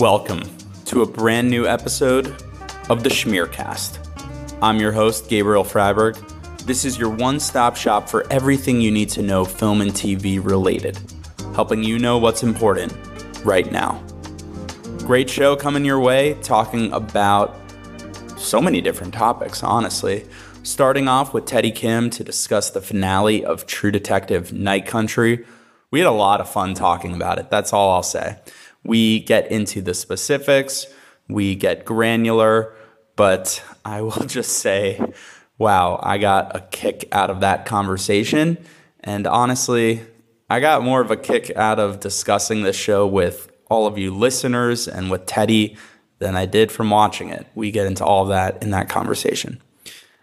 Welcome to a brand new episode of the Schmearcast. I'm your host, Gabriel Frieberg. This is your one stop shop for everything you need to know film and TV related, helping you know what's important right now. Great show coming your way, talking about so many different topics, honestly. Starting off with Teddy Kim to discuss the finale of True Detective Night Country. We had a lot of fun talking about it, that's all I'll say. We get into the specifics, we get granular, but I will just say, wow, I got a kick out of that conversation. And honestly, I got more of a kick out of discussing the show with all of you listeners and with Teddy than I did from watching it. We get into all that in that conversation.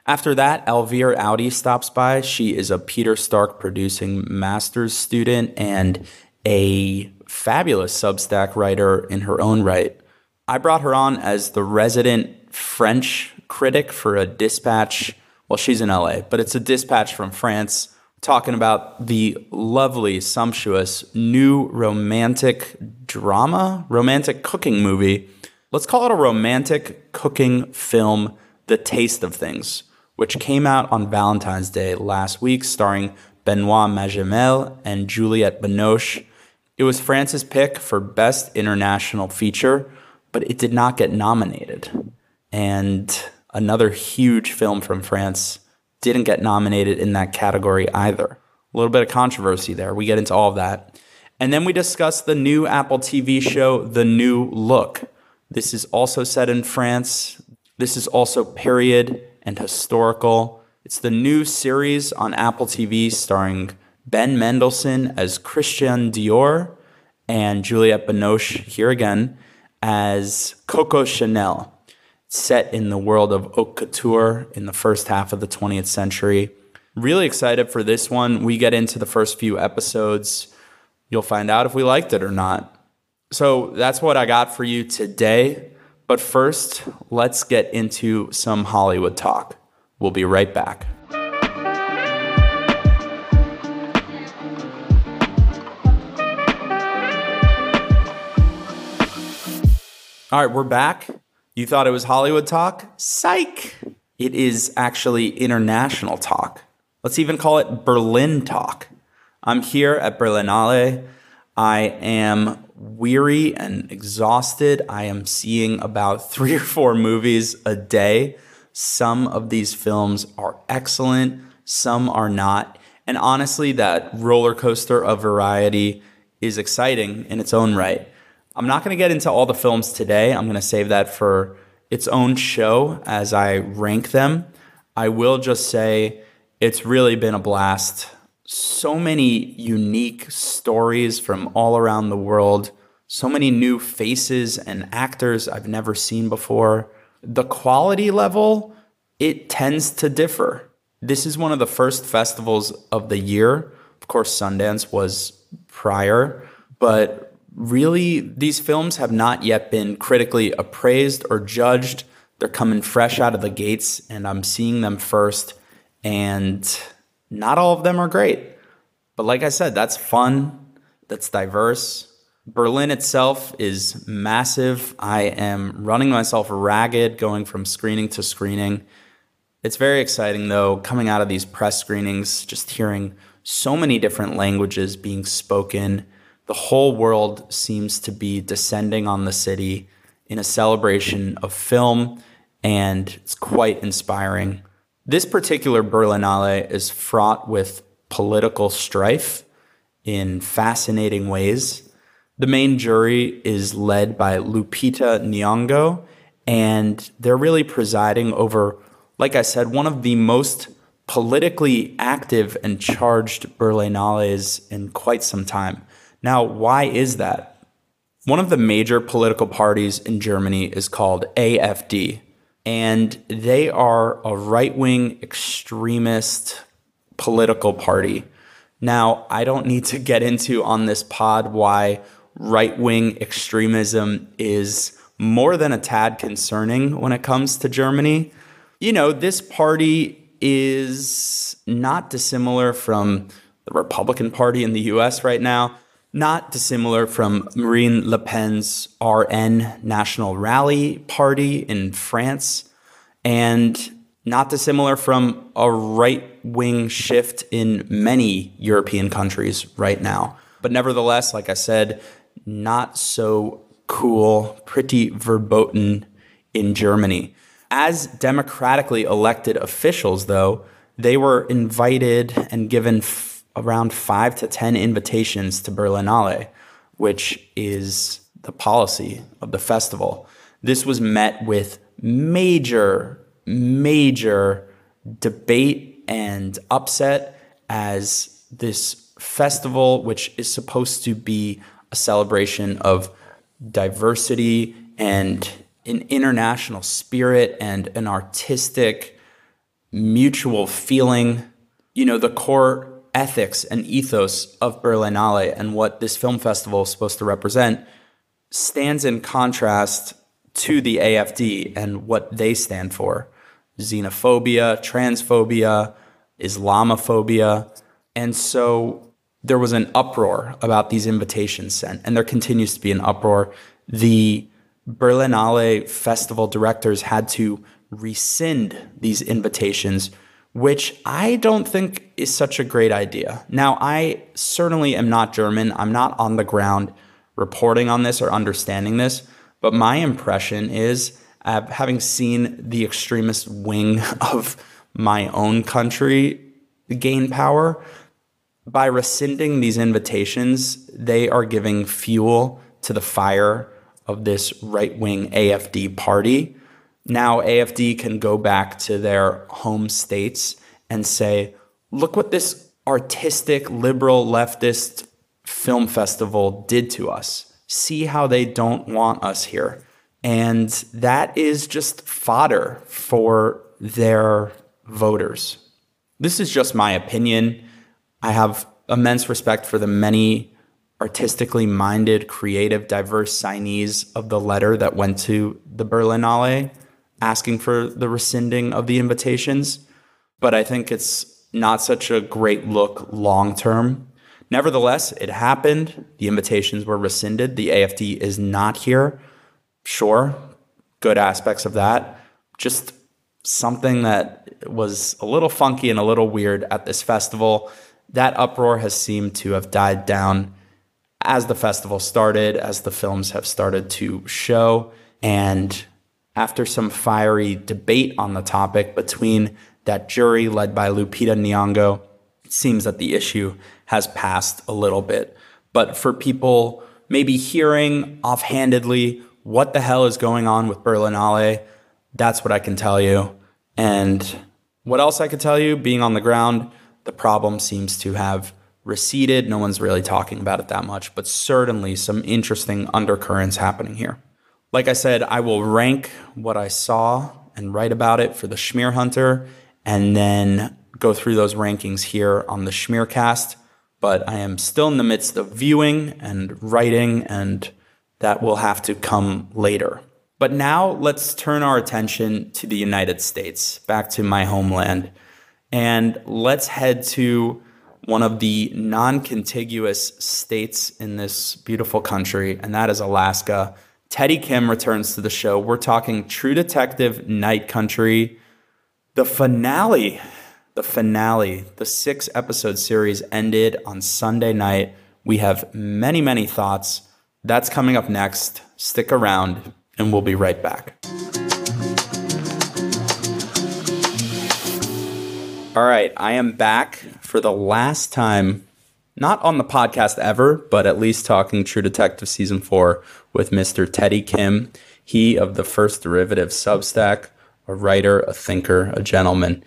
After that, Elvire Audi stops by. She is a Peter Stark producing master's student and a fabulous Substack writer in her own right. I brought her on as the resident French critic for a dispatch. Well, she's in LA, but it's a dispatch from France talking about the lovely, sumptuous new romantic drama, romantic cooking movie. Let's call it a romantic cooking film, The Taste of Things, which came out on Valentine's Day last week, starring Benoit Magimel and Juliette Binoche. It was France's pick for Best International Feature, but it did not get nominated. And another huge film from France didn't get nominated in that category either. A little bit of controversy there. We get into all of that. And then we discuss the new Apple TV show, The New Look. This is also set in France. This is also period and historical. It's the new series on Apple TV starring Ben Mendelsohn as Christian Dior and Juliette Binoche here again as Coco Chanel, set in the world of haute couture in the first half of the 20th century. Really excited for this one. We get into the first few episodes. You'll find out if we liked it or not. So that's what I got for you today. But first, let's get into some Hollywood talk. We'll be right back. All right, we're back. You thought it was Hollywood talk? Psych! It is actually international talk. Let's even call it Berlin talk. I'm here at Berlinale. I am weary and exhausted. I am seeing about three or four movies a day. Some of these films are excellent, some are not. And honestly, that roller coaster of variety is exciting in its own right. I'm not going to get into all the films today. I'm going to save that for its own show as I rank them. I will just say it's really been a blast. So many unique stories from all around the world, so many new faces and actors I've never seen before. The quality level, it tends to differ. This is one of the first festivals of the year. Of course, Sundance was prior, but really, these films have not yet been critically appraised or judged. They're coming fresh out of the gates, and I'm seeing them first. And not all of them are great. But like I said, that's fun, that's diverse. Berlin itself is massive. I am running myself ragged going from screening to screening. It's very exciting, though, coming out of these press screenings, just hearing so many different languages being spoken the whole world seems to be descending on the city in a celebration of film, and it's quite inspiring. This particular Berlinale is fraught with political strife in fascinating ways. The main jury is led by Lupita Nyong'o, and they're really presiding over, like I said, one of the most politically active and charged Berlinales in quite some time. Now, why is that? One of the major political parties in Germany is called AFD, and they are a right wing extremist political party. Now, I don't need to get into on this pod why right wing extremism is more than a tad concerning when it comes to Germany. You know, this party is not dissimilar from the Republican Party in the US right now not dissimilar from Marine Le Pen's RN National Rally Party in France, and not dissimilar from a right wing shift in many European countries right now. But nevertheless, like I said, not so cool, pretty verboten in Germany. As democratically elected officials, though, they were invited and given around five to 10 invitations to Berlinale, which is the policy of the festival. This was met with major, major debate and upset as this festival, which is supposed to be a celebration of diversity and an international spirit and an artistic mutual feeling. You know, the core ethics and ethos of Berlinale and what this film festival is supposed to represent stands in contrast to the AFD and what they stand for xenophobia, transphobia, Islamophobia. And so there was an uproar about these invitations sent, and there continues to be an uproar. The Berlinale festival directors had to rescind these invitations, which I don't think is such a great idea. Now, I certainly am not German. I'm not on the ground reporting on this or understanding this, but my impression is, uh, having seen the extremist wing of my own country gain power, by rescinding these invitations, they are giving fuel to the fire of this right wing AFD party. Now, AFD can go back to their home states and say, look what this artistic, liberal, leftist film festival did to us. See how they don't want us here. And that is just fodder for their voters. This is just my opinion. I have immense respect for the many artistically minded, creative, diverse signees of the letter that went to the Berlinale asking for the rescinding of the invitations. But I think it's not such a great look long term. Nevertheless, it happened. The invitations were rescinded. The AFD is not here. Sure, good aspects of that. Just something that was a little funky and a little weird at this festival. That uproar has seemed to have died down as the festival started, as the films have started to show. And after some fiery debate on the topic between that jury led by Lupita Nyong'o, it seems that the issue has passed a little bit. But for people maybe hearing offhandedly what the hell is going on with Berlinale, that's what I can tell you. And what else I could tell you, being on the ground, the problem seems to have receded. No one's really talking about it that much, but certainly some interesting undercurrents happening here. Like I said, I will rank what I saw and write about it for the Schmear Hunter and then go through those rankings here on the Schmearcast. But I am still in the midst of viewing and writing, and that will have to come later. But now let's turn our attention to the United States, back to my homeland, and let's head to one of the non contiguous states in this beautiful country, and that is Alaska. Teddy Kim returns to the show. We're talking True Detective Night Country. The finale, the finale, the six episode series ended on Sunday night. We have many, many thoughts. That's coming up next. Stick around, and we'll be right back. All right, I am back for the last time, not on the podcast ever, but at least talking True Detective Season 4 with Mr. Teddy Kim. He of the First Derivative Substack, a writer, a thinker, a gentleman.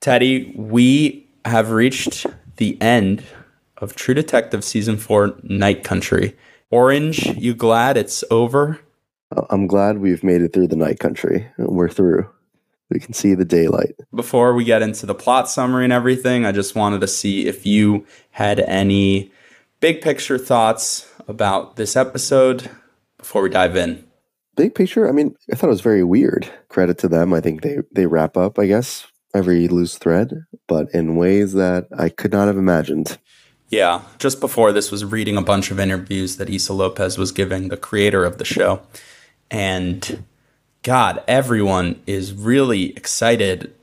Teddy, we have reached the end of True Detective Season 4 Night Country. Orange, you glad it's over? I'm glad we've made it through the night country. We're through we can see the daylight. Before we get into the plot summary and everything, I just wanted to see if you had any big picture thoughts about this episode before we dive in. Big picture, I mean, I thought it was very weird. Credit to them. I think they they wrap up, I guess, every loose thread, but in ways that I could not have imagined. Yeah, just before this was reading a bunch of interviews that Issa Lopez was giving, the creator of the show. And God, everyone is really excited,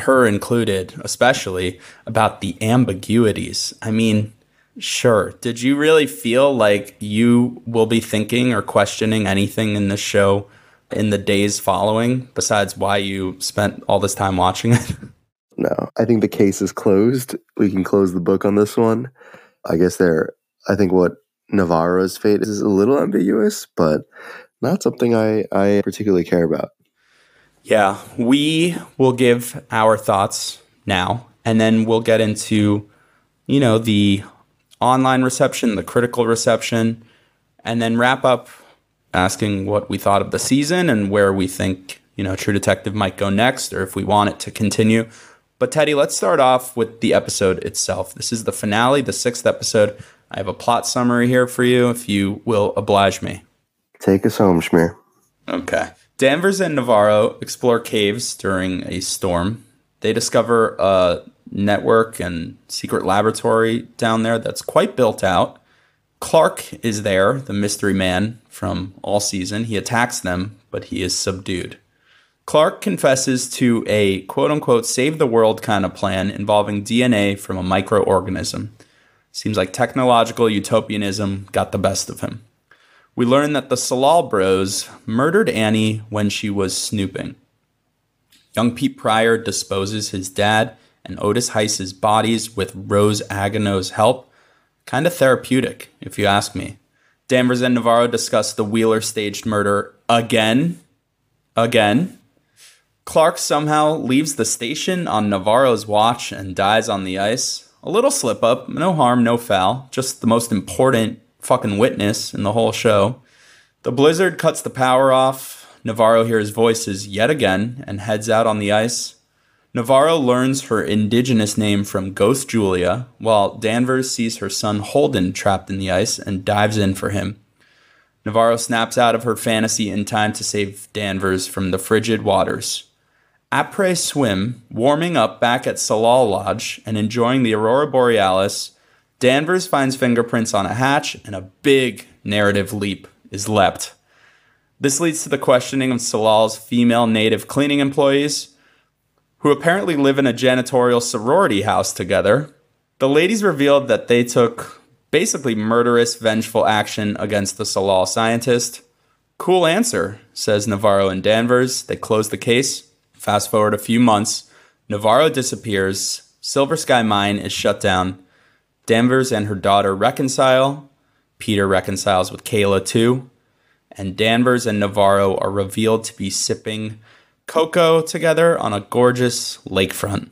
her included, especially about the ambiguities. I mean, sure. Did you really feel like you will be thinking or questioning anything in this show in the days following, besides why you spent all this time watching it? No, I think the case is closed. We can close the book on this one. I guess there, I think what Navarro's fate is a little ambiguous, but not something I, I particularly care about. Yeah, we will give our thoughts now, and then we'll get into, you know, the online reception, the critical reception, and then wrap up asking what we thought of the season and where we think, you know, True Detective might go next or if we want it to continue. But Teddy, let's start off with the episode itself. This is the finale, the sixth episode. I have a plot summary here for you if you will oblige me. Take us home, Schmear. Okay. Danvers and Navarro explore caves during a storm. They discover a network and secret laboratory down there that's quite built out. Clark is there, the mystery man from all season. He attacks them, but he is subdued. Clark confesses to a quote unquote save the world kind of plan involving DNA from a microorganism. Seems like technological utopianism got the best of him. We learn that the Tsalal bros murdered Annie when she was snooping. Young Pete Prior disposes his dad and Otis Heiss's bodies with Rose Aguineau's help. Kind of therapeutic, if you ask me. Danvers and Navarro discuss the Wheeler staged murder again. Again. Clark somehow leaves the station on Navarro's watch and dies on the ice. A little slip up, no harm, no foul, just the most important fucking witness in the whole show. The blizzard cuts the power off. Navarro hears voices yet again and heads out on the ice. Navarro learns her indigenous name from Ghost Julia, while Danvers sees her son Holden trapped in the ice and dives in for him. Navarro snaps out of her fantasy in time to save Danvers from the frigid waters. Après swim, warming up back at Tsalal Lodge and enjoying the Aurora Borealis, Danvers finds fingerprints on a hatch and a big narrative leap is leapt. This leads to the questioning of Tsalal's female native cleaning employees, who apparently live in a janitorial sorority house together. The ladies revealed that they took basically murderous, vengeful action against the Tsalal scientist. Cool answer, says Navarro and Danvers. They close the case. Fast forward a few months, Navarro disappears, Silver Sky Mine is shut down, Danvers and her daughter reconcile, Peter reconciles with Kayla too, and Danvers and Navarro are revealed to be sipping cocoa together on a gorgeous lakefront.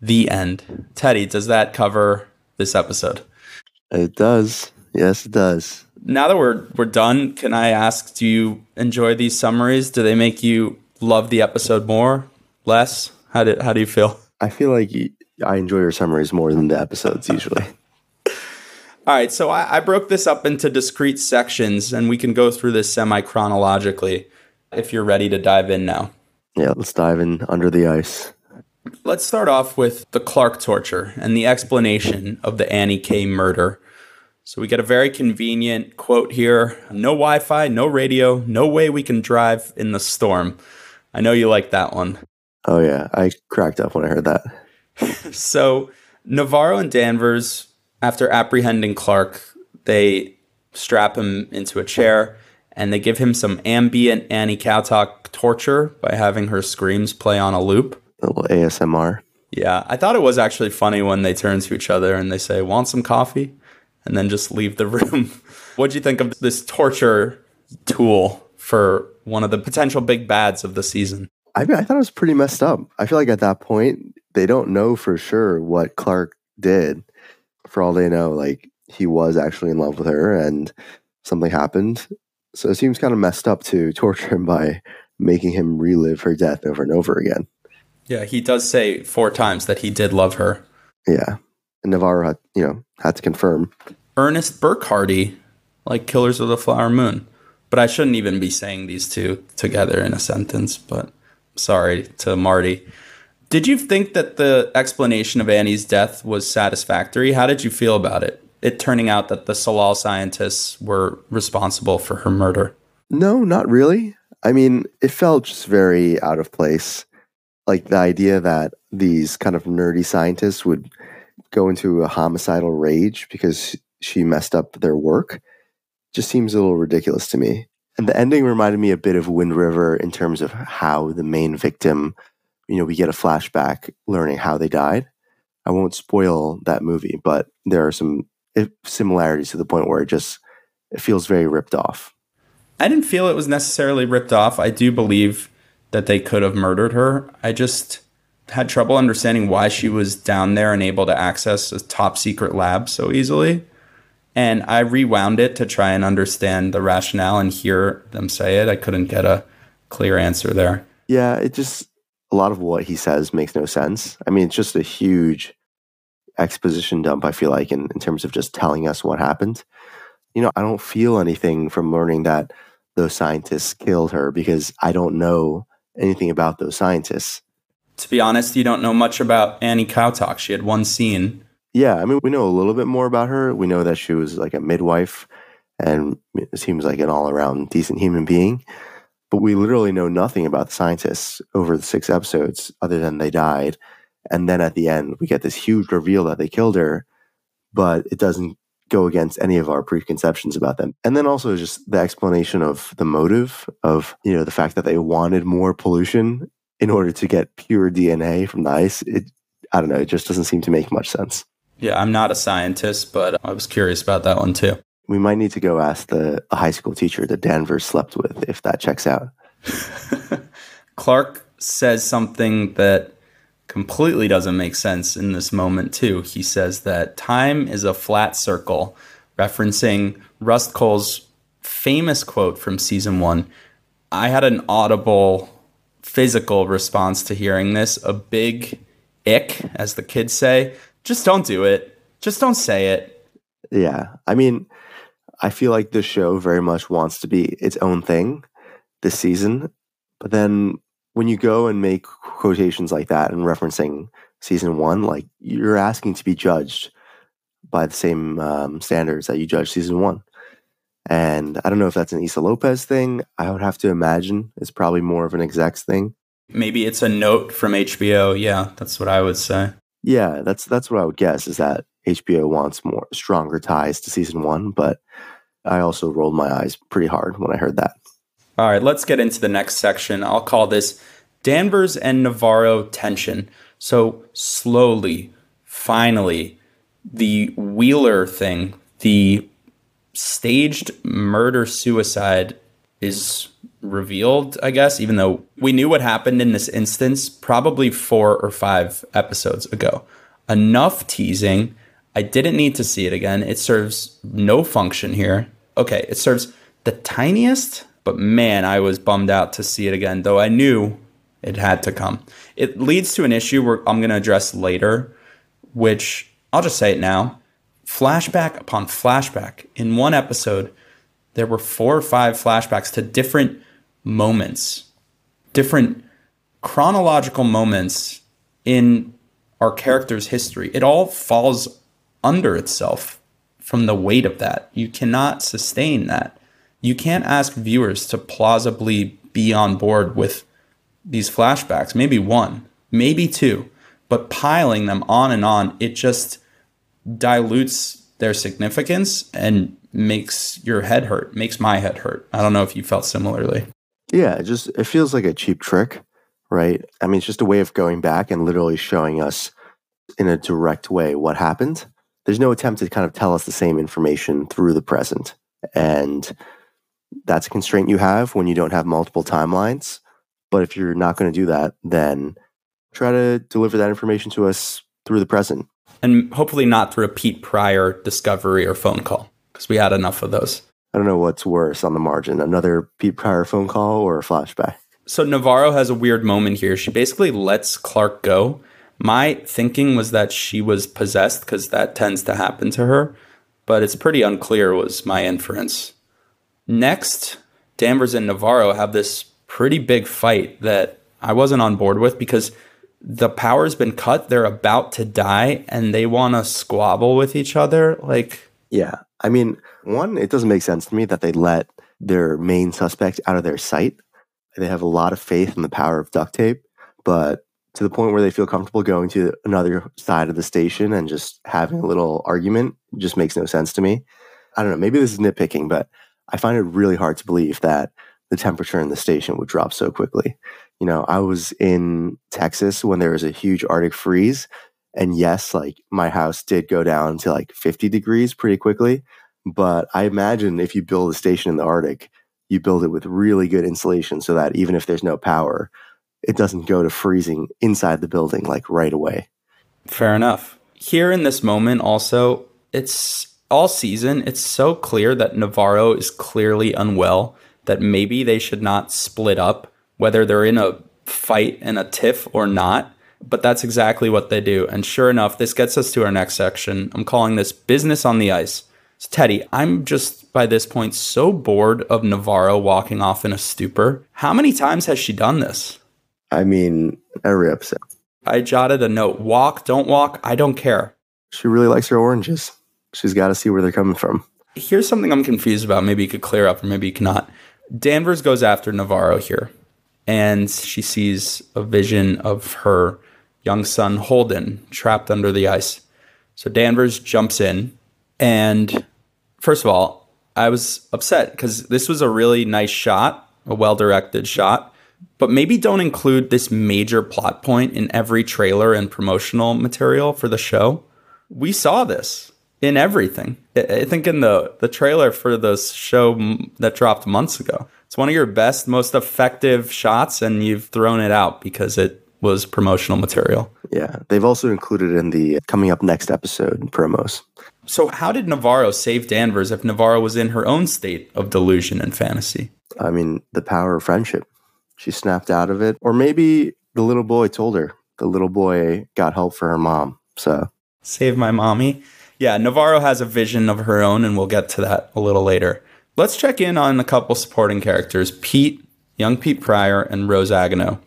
The end. Teddy, does that cover this episode? It does. Yes, it does. Now that we're we're done, can I ask do you enjoy these summaries? Do they make you love the episode more, less? How did how do you feel? I feel like I enjoy your summaries more than the episodes usually. All right, so I, I broke this up into discrete sections, and we can go through this semi chronologically if you're ready to dive in now. Yeah, let's dive in under the ice. Let's start off with the Clark torture and the explanation of the Annie K murder. So we get a very convenient quote here no Wi Fi, no radio, no way we can drive in the storm. I know you like that one. Oh, yeah. I cracked up when I heard that. so Navarro and Danvers, after apprehending Clark, they strap him into a chair and they give him some ambient Annie Kowtok torture by having her screams play on a loop. A little ASMR. Yeah, I thought it was actually funny when they turn to each other and they say, "Want some coffee?" and then just leave the room. what do you think of this torture tool for one of the potential big bads of the season? I mean, I thought it was pretty messed up. I feel like at that point they don't know for sure what Clark did. For all they know, like he was actually in love with her and something happened. So it seems kind of messed up to torture him by making him relive her death over and over again. Yeah, he does say four times that he did love her. Yeah. And Navarro had, you know, had to confirm. Ernest Burkhardy, like Killers of the Flower Moon. But I shouldn't even be saying these two together in a sentence, but sorry to Marty. Did you think that the explanation of Annie's death was satisfactory? How did you feel about it? It turning out that the Tsalal scientists were responsible for her murder. No, not really. I mean, it felt just very out of place. Like the idea that these kind of nerdy scientists would go into a homicidal rage because she messed up their work just seems a little ridiculous to me. And the ending reminded me a bit of Wind River in terms of how the main victim, you know, we get a flashback learning how they died. I won't spoil that movie, but there are some eh, similarities to the point where it just it feels very ripped off. I didn't feel it was necessarily ripped off. I do believe that they could have murdered her. I just had trouble understanding why she was down there and able to access a top secret lab so easily. And I rewound it to try and understand the rationale and hear them say it. I couldn't get a clear answer there. Yeah, it just, a lot of what he says makes no sense. I mean, it's just a huge exposition dump, I feel like, in, in terms of just telling us what happened. You know, I don't feel anything from learning that those scientists killed her because I don't know anything about those scientists. To be honest, you don't know much about Annie Kowtok. She had one scene yeah, I mean, we know a little bit more about her. We know that she was like a midwife and seems like an all around decent human being. But we literally know nothing about the scientists over the six episodes other than they died. And then at the end, we get this huge reveal that they killed her, but it doesn't go against any of our preconceptions about them. And then also just the explanation of the motive of, you know, the fact that they wanted more pollution in order to get pure DNA from the ice. It, I don't know, it just doesn't seem to make much sense. Yeah, I'm not a scientist, but I was curious about that one too. We might need to go ask the high school teacher that Danvers slept with if that checks out. Clark says something that completely doesn't make sense in this moment, too. He says that time is a flat circle, referencing Rust Cohle's famous quote from season one. I had an audible physical response to hearing this, a big ick, as the kids say just don't do it. Just don't say it. Yeah. I mean, I feel like this show very much wants to be its own thing this season. But then when you go and make quotations like that and referencing season one, like you're asking to be judged by the same um, standards that you judge season one. And I don't know if that's an Issa Lopez thing. I would have to imagine it's probably more of an execs thing. Maybe it's a note from HBO. Yeah, that's what I would say. Yeah, that's that's what I would guess is that HBO wants more stronger ties to season one, but I also rolled my eyes pretty hard when I heard that. All right, let's get into the next section. I'll call this Danvers and Navarro tension. So slowly, finally, the Wheeler thing, the staged murder suicide is revealed, I guess, even though we knew what happened in this instance probably four or five episodes ago. Enough teasing. I didn't need to see it again. It serves no function here. Okay, it serves the tiniest, but man, I was bummed out to see it again, though I knew it had to come. It leads to an issue where I'm going to address later, which I'll just say it now. Flashback upon flashback. In one episode, there were four or five flashbacks to different moments, different chronological moments in our character's history. It all falls under itself from the weight of that. You cannot sustain that. You can't ask viewers to plausibly be on board with these flashbacks, maybe one, maybe two, but piling them on and on, it just dilutes their significance and makes your head hurt, makes my head hurt. I don't know if you felt similarly. Yeah, it just it feels like a cheap trick, right? I mean, it's just a way of going back and literally showing us in a direct way what happened. There's no attempt to kind of tell us the same information through the present. And that's a constraint you have when you don't have multiple timelines. But if you're not going to do that, then try to deliver that information to us through the present. And hopefully not through a Pete Prior discovery or phone call, because we had enough of those. I don't know what's worse on the margin another Pete Prior phone call or a flashback. So Navarro has a weird moment here. She basically lets Clark go. My thinking was that she was possessed because that tends to happen to her, but it's pretty unclear, was my inference. Next, Danvers and Navarro have this pretty big fight that I wasn't on board with because the power's been cut, they're about to die, and they want to squabble with each other. Like, Yeah. I mean, one, it doesn't make sense to me that they let their main suspect out of their sight. They have a lot of faith in the power of duct tape, but to the point where they feel comfortable going to another side of the station and just having a little argument just makes no sense to me. I don't know. Maybe this is nitpicking, but I find it really hard to believe that the temperature in the station would drop so quickly. You know, I was in Texas when there was a huge Arctic freeze. And yes, like my house did go down to like 50 degrees pretty quickly. But I imagine if you build a station in the Arctic, you build it with really good insulation so that even if there's no power, it doesn't go to freezing inside the building like right away. Fair enough. Here in this moment, also, it's all season. It's so clear that Navarro is clearly unwell, that maybe they should not split up, whether they're in a fight and a tiff or not. But that's exactly what they do. And sure enough, this gets us to our next section. I'm calling this Business on the Ice. So, Teddy, I'm just by this point so bored of Navarro walking off in a stupor. How many times has she done this? I mean, every episode. I jotted a note walk, don't walk, I don't care. She really likes her oranges. She's got to see where they're coming from. Here's something I'm confused about. Maybe you could clear up, or maybe you cannot. Danvers goes after Navarro here, and she sees a vision of her young son Holden trapped under the ice. So Danvers jumps in, and first of all, I was upset because this was a really nice shot, a well directed shot. But maybe don't include this major plot point in every trailer and promotional material for the show. We saw this in everything. I think in the the trailer for this show that dropped months ago. It's one of your best, most effective shots, and you've thrown it out because it was promotional material. Yeah. They've also included in the coming up next episode promos. So, how did Navarro save Danvers if Navarro was in her own state of delusion and fantasy? I mean, the power of friendship. She snapped out of it. Or maybe the little boy told her. The little boy got help for her mom. So, Save my mommy. Yeah, Navarro has a vision of her own, and we'll get to that a little later. Let's check in on a couple supporting characters Pete, young Pete Prior, and Rose Aguineau.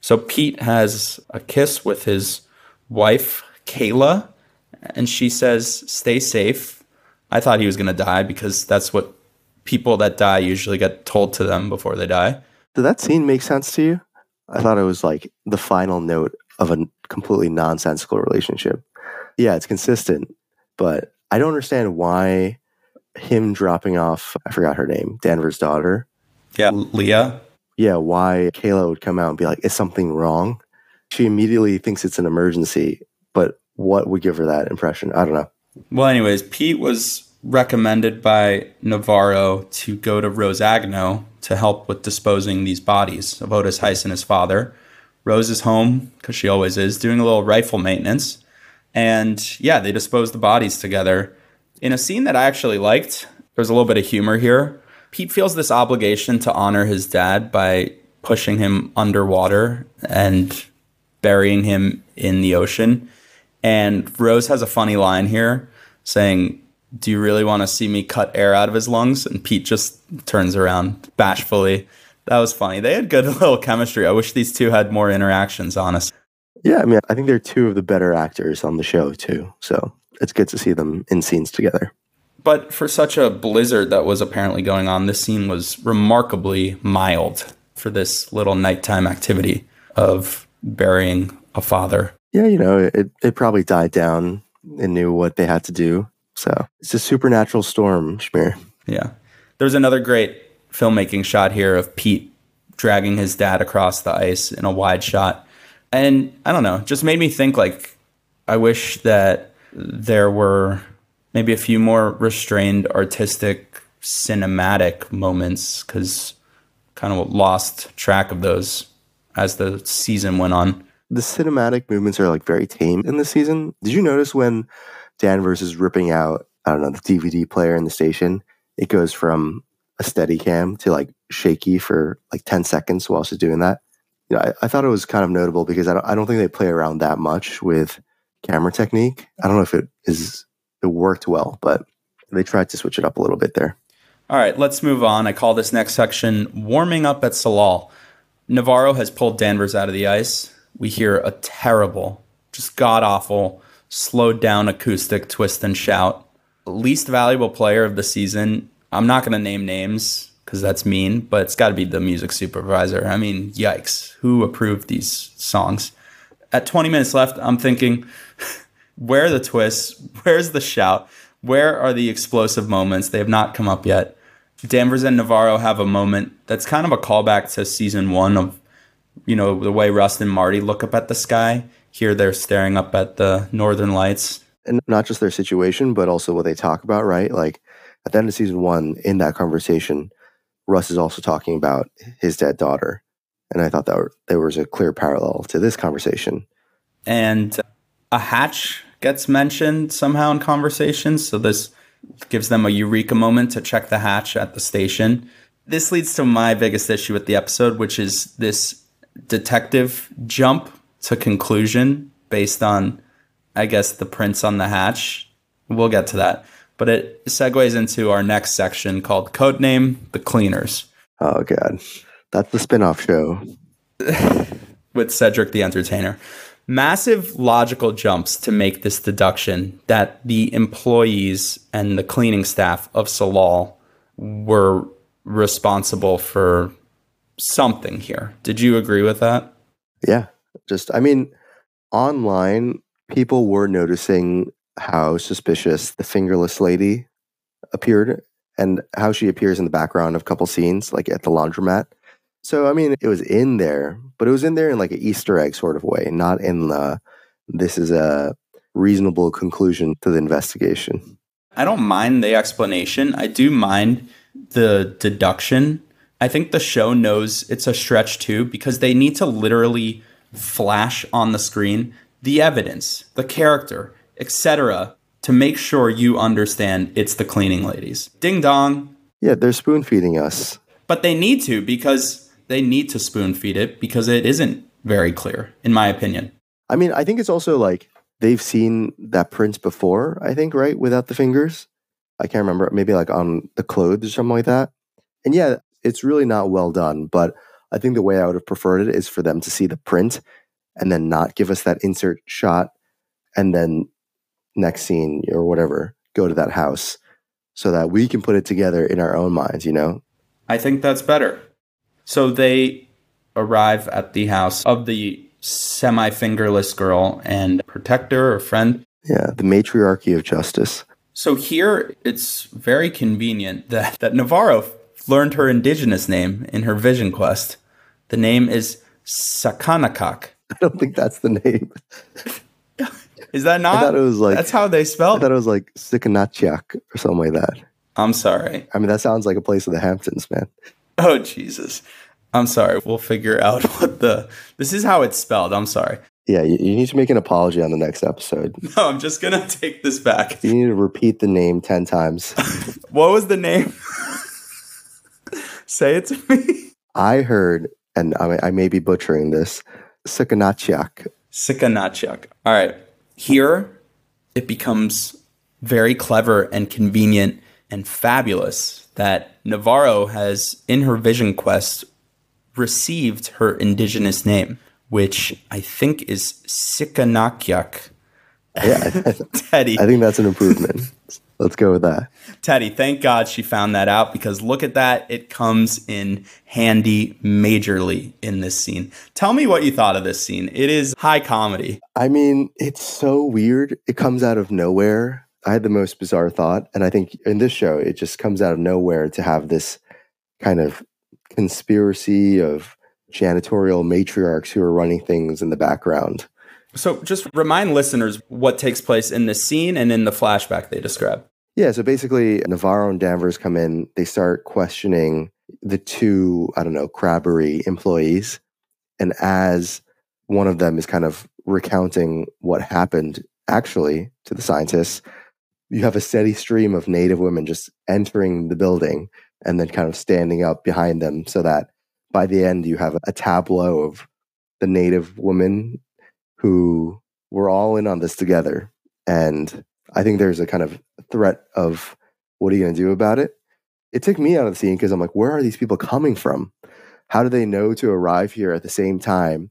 So, Pete has a kiss with his wife, Kayla, and she says, Stay safe. I thought he was going to die because that's what people that die usually get told to them before they die. Did that scene make sense to you? I thought it was like the final note of a completely nonsensical relationship. Yeah, it's consistent, but I don't understand why him dropping off, I forgot her name, Danvers' daughter. Yeah, Leah. Yeah, why Kayla would come out and be like, is something wrong? She immediately thinks it's an emergency, but what would give her that impression? I don't know. Well, anyways, Pete was recommended by Navarro to go to Rose Aguineau to help with disposing these bodies of Otis Heiss and his father. Rose is home, because she always is, doing a little rifle maintenance. And yeah, they dispose the bodies together. In a scene that I actually liked, there's a little bit of humor here. Pete feels this obligation to honor his dad by pushing him underwater and burying him in the ocean. And Rose has a funny line here saying, Do you really want to see me cut air out of his lungs? And Pete just turns around bashfully. That was funny. They had good little chemistry. I wish these two had more interactions, honest. Yeah, I mean, I think they're two of the better actors on the show, too. So it's good to see them in scenes together. But for such a blizzard that was apparently going on, this scene was remarkably mild for this little nighttime activity of burying a father. Yeah, you know, it, it probably died down and knew what they had to do. So it's a supernatural storm, Schmear. Yeah. There's another great filmmaking shot here of Pete dragging his dad across the ice in a wide shot. And I don't know, just made me think like I wish that there were maybe a few more restrained artistic cinematic moments cuz kind of lost track of those as the season went on. The cinematic movements are like very tame in the season. Did you notice when Danvers is ripping out, I don't know, the DVD player in the station? It goes from a steady cam to like shaky for like 10 seconds while she's doing that. You know, I, I thought it was kind of notable because I don't, I don't think they play around that much with camera technique. I don't know if it is it worked well, but they tried to switch it up a little bit there. All right, let's move on. I call this next section Warming Up at Tsalal. Navarro has pulled Danvers out of the ice. we hear a terrible, just god awful, slowed down acoustic twist and shout. Least valuable player of the season. I'm not going to name names because that's mean, but it's got to be the music supervisor. I mean, yikes. Who approved these songs? At 20 minutes left, I'm thinking, where are the twists? Where's the shout? Where are the explosive moments? They have not come up yet. Danvers and Navarro have a moment that's kind of a callback to season one of, you know, the way Rust and Marty look up at the sky. Here they're staring up at the northern lights. And not just their situation, but also what they talk about, right? Like at the end of season one, in that conversation, Rust is also talking about his dead daughter. And I thought that there was a clear parallel to this conversation. And a hatch gets mentioned somehow in conversation. So this gives them a eureka moment to check the hatch at the station. This leads to my biggest issue with the episode, which is this detective jump to conclusion based on, I guess, the prints on the hatch. We'll get to that. But it segues into our next section called Codename The Cleaners. Oh, God. That's the spin off show. with Cedric the Entertainer. Massive logical jumps to make this deduction that the employees and the cleaning staff of Tsalal were responsible for something here. Did you agree with that? Yeah. Just, I mean, online, people were noticing how suspicious the fingerless lady appeared and how she appears in the background of a couple scenes, like at the laundromat. So, I mean, it was in there, but it was in there in like an Easter egg sort of way, not in the this is a reasonable conclusion to the investigation. I don't mind the explanation. I do mind the deduction. I think the show knows it's a stretch too because they need to literally flash on the screen the evidence, the character, etc., to make sure you understand it's the cleaning ladies. Ding dong. Yeah, they're spoon feeding us. But they need to because they need to spoon feed it because it isn't very clear, in my opinion. I mean, I think it's also like they've seen that print before, I think, right? Without the fingers. I can't remember, maybe like on the clothes or something like that. And yeah, it's really not well done, but I think the way I would have preferred it is for them to see the print and then not give us that insert shot and then next scene or whatever go to that house so that we can put it together in our own minds, you know? I think that's better. So they arrive at the house of the semi fingerless girl and protector or friend. Yeah, the matriarchy of justice. So here it's very convenient that, that Navarro learned her indigenous name in her vision quest. The name is Sakanakak. I don't think that's the name. Is that not? I thought it was like that's how they I spell. thought it was like Sikanachiak or something like that. I'm sorry. I mean, that sounds like a place in the Hamptons, man. Oh Jesus. I'm sorry. We'll figure out what the. This is how it's spelled. I'm sorry. Yeah, you, you need to make an apology on the next episode. No, I'm just gonna take this back. You need to repeat the name 10 times. What was the name? Say it to me. I heard, and I, I may be butchering this, Sikanachiak. Sikanachak. All right. Here, it becomes very clever and convenient and fabulous that Navarro has, in her vision quest, received her indigenous name, which I think is Sikanakyak. Yeah, I, Teddy. I think that's an improvement. Let's go with that. Teddy, thank God she found that out because look at that. It comes in handy majorly in this scene. Tell me what you thought of this scene. It is high comedy. I mean, it's so weird. It comes out of nowhere. I had the most bizarre thought. And I think in this show, it just comes out of nowhere to have this kind of conspiracy of janitorial matriarchs who are running things in the background. So just remind listeners what takes place in this scene and in the flashback they describe. Yeah, so basically, Navarro and Danvers come in. They start questioning the two, I don't know, Crabbery employees. And as one of them is kind of recounting what happened actually to the scientists, you have a steady stream of Native women just entering the building and then kind of standing up behind them so that by the end you have a tableau of the Native women who were all in on this together. And I think there's a kind of threat of what are you going to do about it? It took me out of the scene because I'm like, where are these people coming from? How do they know to arrive here at the same time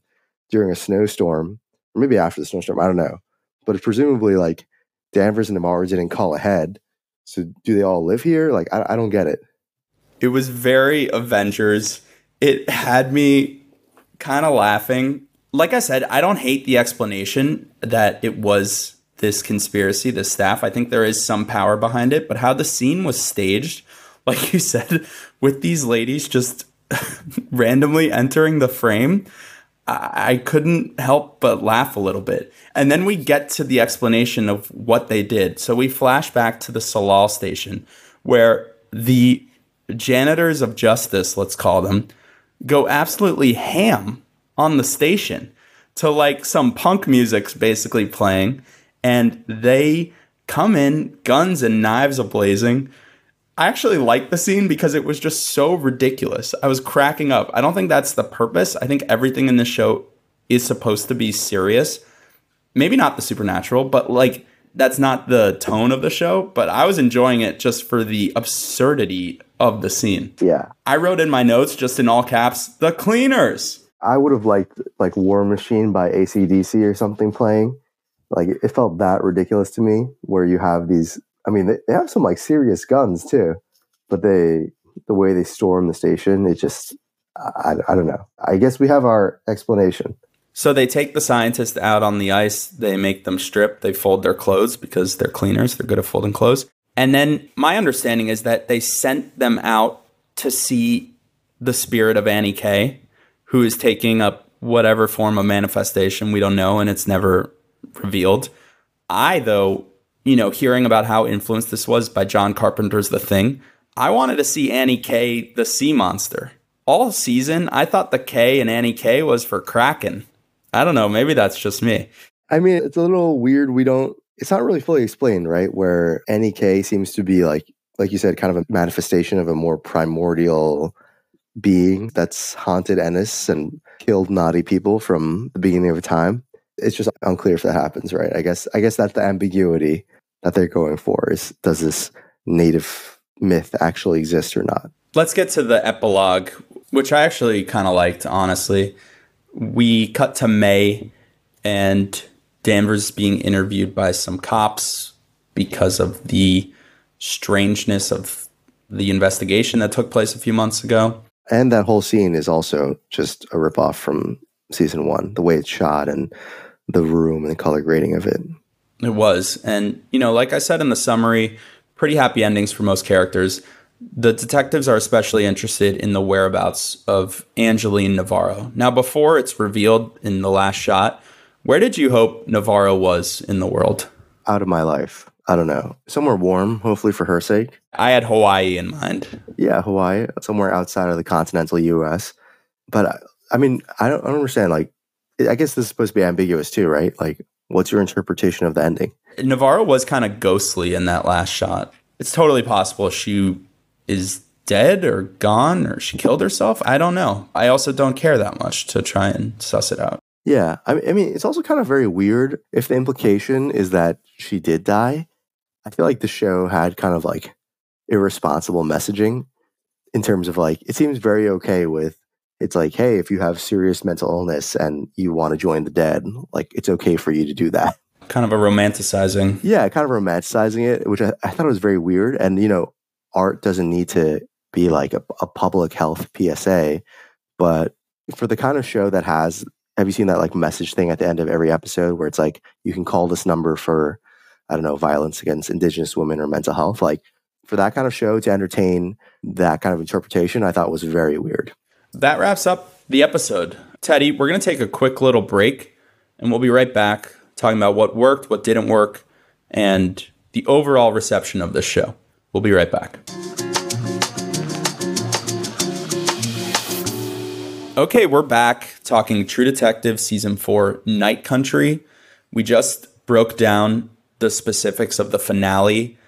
during a snowstorm, or maybe after the snowstorm. I don't know, but presumably like Danvers and Navarro didn't call ahead. So do they all live here? Like I, I don't get it. It was very Avengers. It had me kind of laughing. Like I said, I don't hate the explanation that it was this conspiracy, this staff. I think there is some power behind it, but how the scene was staged, like you said, with these ladies just randomly entering the frame, I-, I couldn't help but laugh a little bit. And then we get to the explanation of what they did. So we flash back to the Tsalal station where the janitors of justice, let's call them, go absolutely ham on the station to like some punk music's basically playing and they come in guns and knives ablazing i actually liked the scene because it was just so ridiculous. I was cracking up. I don't think that's the purpose. I think everything in this show is supposed to be serious. Maybe not the supernatural but like that's not the tone of the show but i was enjoying it just for the absurdity of the scene. Yeah. i wrote in my notes just in all caps the cleaners I would have liked like War Machine by ACDC or something playing. Like it felt that ridiculous to me where you have these I mean they, they have some like serious guns too, but they the way they storm the station, it just I, I don't know. I guess we have our explanation. So they take the scientists out on the ice, they make them strip, they fold their clothes because they're cleaners, they're good at folding clothes. And then my understanding is that they sent them out to see the spirit of Annie K, who is taking up whatever form of manifestation we don't know and it's never revealed. I though, you know, hearing about how influenced this was by John Carpenter's The Thing, I wanted to see Annie K the sea monster. All season, I thought the K in Annie K was for Kraken. I don't know, maybe that's just me. I mean, it's a little weird. We don't. It's not really fully explained, right? Where Annie K seems to be like, like you said, kind of a manifestation of a more primordial being that's haunted Ennis and killed naughty people from the beginning of time. It's just unclear if that happens, right? I guess. I guess that's the ambiguity that they're going for. Is does this native myth actually exist or not? Let's get to the epilogue, which I actually kind of liked, honestly. We cut to May and Danvers being interviewed by some cops because of the strangeness of the investigation that took place a few months ago. And that whole scene is also just a ripoff from season one. The way it's shot and the room and the color grading of it. It was. And, you know, like I said in the summary, pretty happy endings for most characters. The detectives are especially interested in the whereabouts of Evangeline Navarro. Now, before it's revealed in the last shot, where did you hope Navarro was in the world? Out of my life. I don't know. Somewhere warm, hopefully for her sake. I had Hawaii in mind. Yeah, Hawaii, somewhere outside of the continental US. But I, I mean, I don't, I don't understand. Like, I guess this is supposed to be ambiguous too, right? Like, what's your interpretation of the ending? Navarro was kind of ghostly in that last shot. It's totally possible she is dead or gone or she killed herself. I don't know. I also don't care that much to try and suss it out. Yeah, I I mean, it's also kind of very weird if the implication is that she did die. I feel like the show had kind of like irresponsible messaging in terms of like, it seems very okay with it's like, hey, if you have serious mental illness and you want to join the dead, like it's okay for you to do that. Kind of a romanticizing. Yeah, kind of romanticizing it, which I, I thought was very weird. And, you know, art doesn't need to be like a, a public health PSA, but for the kind of show that has, have you seen that like message thing at the end of every episode where it's like, you can call this number for, I don't know, violence against indigenous women or mental health? Like for that kind of show to entertain that kind of interpretation, I thought was very weird. That wraps up the episode. Teddy, we're going to take a quick little break and we'll be right back talking about what worked, what didn't work, and the overall reception of this show. We'll be right back. Okay, we're back talking True Detective season 4 Night Country. We just broke down the specifics of the finale.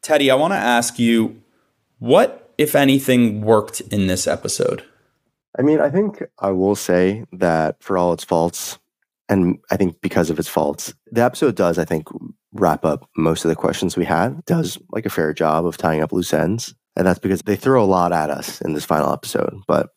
Teddy, I want to ask you what, if anything, worked in this episode? I mean, I think I will say that for all its faults, and I think because of its faults, the episode does, I think, wrap up most of the questions we had, does like a fair job of tying up loose ends. And that's because they throw a lot at us in this final episode. But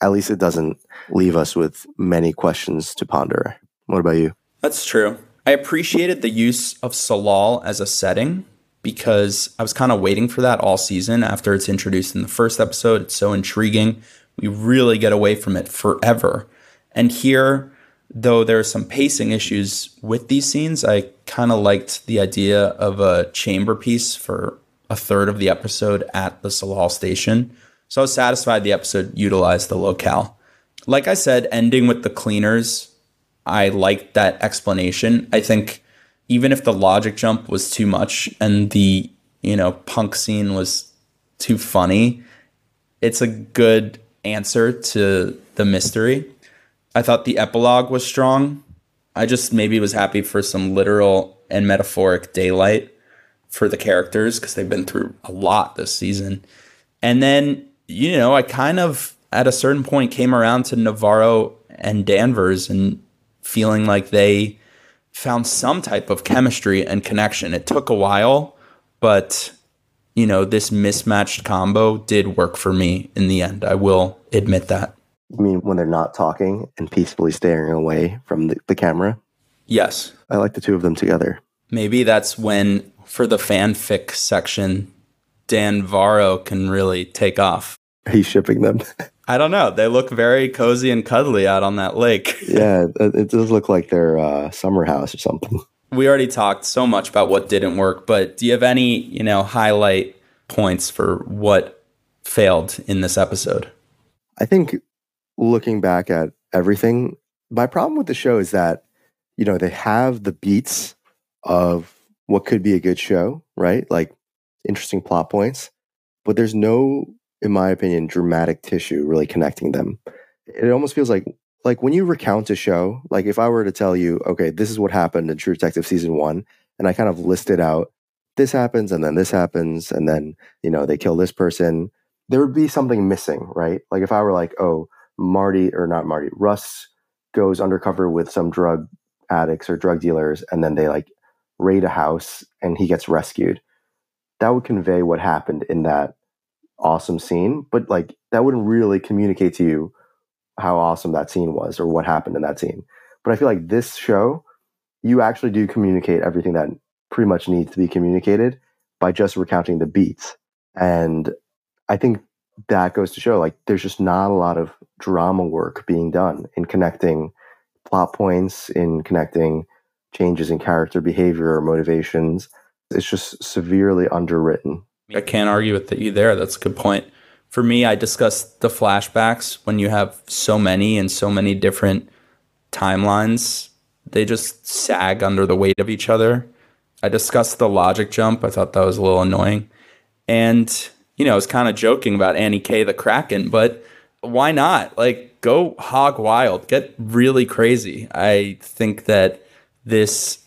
at least it doesn't leave us with many questions to ponder. What about you? That's true. I appreciated the use of Tsalal as a setting because I was kind of waiting for that all season after it's introduced in the first episode. It's so intriguing. We really get away from it forever. And here, though there are some pacing issues with these scenes, I kind of liked the idea of a chamber piece for a third of the episode at the Tsalal station. So I was satisfied the episode utilized the locale. Like I said, ending with the cleaners, I liked that explanation. I think even if the logic jump was too much and the, you know, punk scene was too funny, it's a good answer to the mystery. I thought the epilogue was strong. I just maybe was happy for some literal and metaphoric daylight for the characters because they've been through a lot this season. And then, you know, I kind of at a certain point came around to Navarro and Danvers and feeling like they found some type of chemistry and connection. It took a while, but you know, this mismatched combo did work for me in the end. I will admit that. You mean when they're not talking and peacefully staring away from the, the camera? Yes. I like the two of them together. Maybe that's when, for the fanfic section, Dan Varro can really take off. He's shipping them. I don't know. They look very cozy and cuddly out on that lake. yeah, it, does look like their uh, summer house or something. We already talked so much about what didn't work, but do you have any, you know, highlight points for what failed in this episode? I think looking back at everything, my problem with the show is that, you know, they have the beats of what could be a good show, right? Like interesting plot points, but there's no, in my opinion, dramatic tissue really connecting them. It almost feels like like when you recount a show, like if I were to tell you, okay, this is what happened in True Detective season one, and I kind of listed out this happens and then this happens, and then, you know, they kill this person, there would be something missing, right? Like if I were like, oh, Marty or not Marty, Rust goes undercover with some drug addicts or drug dealers, and then they like raid a house and he gets rescued. That would convey what happened in that awesome scene, but like that wouldn't really communicate to you how awesome that scene was or what happened in that scene. But I feel like this show, you actually do communicate everything that pretty much needs to be communicated by just recounting the beats. And I think that goes to show like there's just not a lot of drama work being done in connecting plot points, in connecting changes in character behavior or motivations. It's just severely underwritten. I can't argue with you there. That's a good point for me, I discussed the flashbacks when you have so many and so many different timelines. They just sag under the weight of each other. I discussed the logic jump. I thought that was a little annoying. And, you know, I was kind of joking about Annie K the Kraken, but why not? Like, go hog wild, get really crazy. I think that this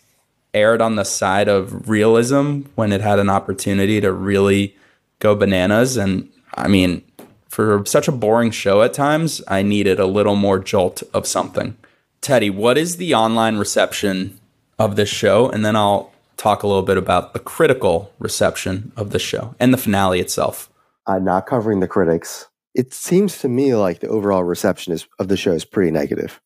aired on the side of realism when it had an opportunity to really go bananas. And I mean, for such a boring show at times, I needed a little more jolt of something. Teddy, what is the online reception of this show? And then I'll talk a little bit about the critical reception of the show and the finale itself. Uh, not covering the critics. It seems to me like the overall reception is, of the show is pretty negative.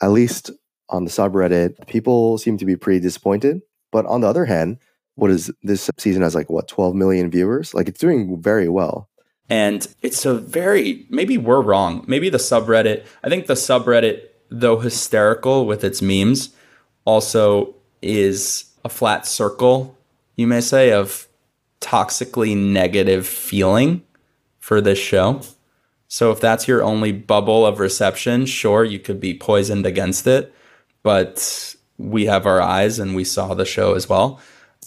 At least on the subreddit, people seem to be pretty disappointed. But on the other hand, what is this season has like what 12 million viewers? Like it's doing very well. And it's a very, maybe we're wrong. Maybe the subreddit, I think the subreddit, though hysterical with its memes, also is a flat circle, you may say, of toxically negative feeling for this show. So if that's your only bubble of reception, sure, you could be poisoned against it. But we have our eyes and we saw the show as well.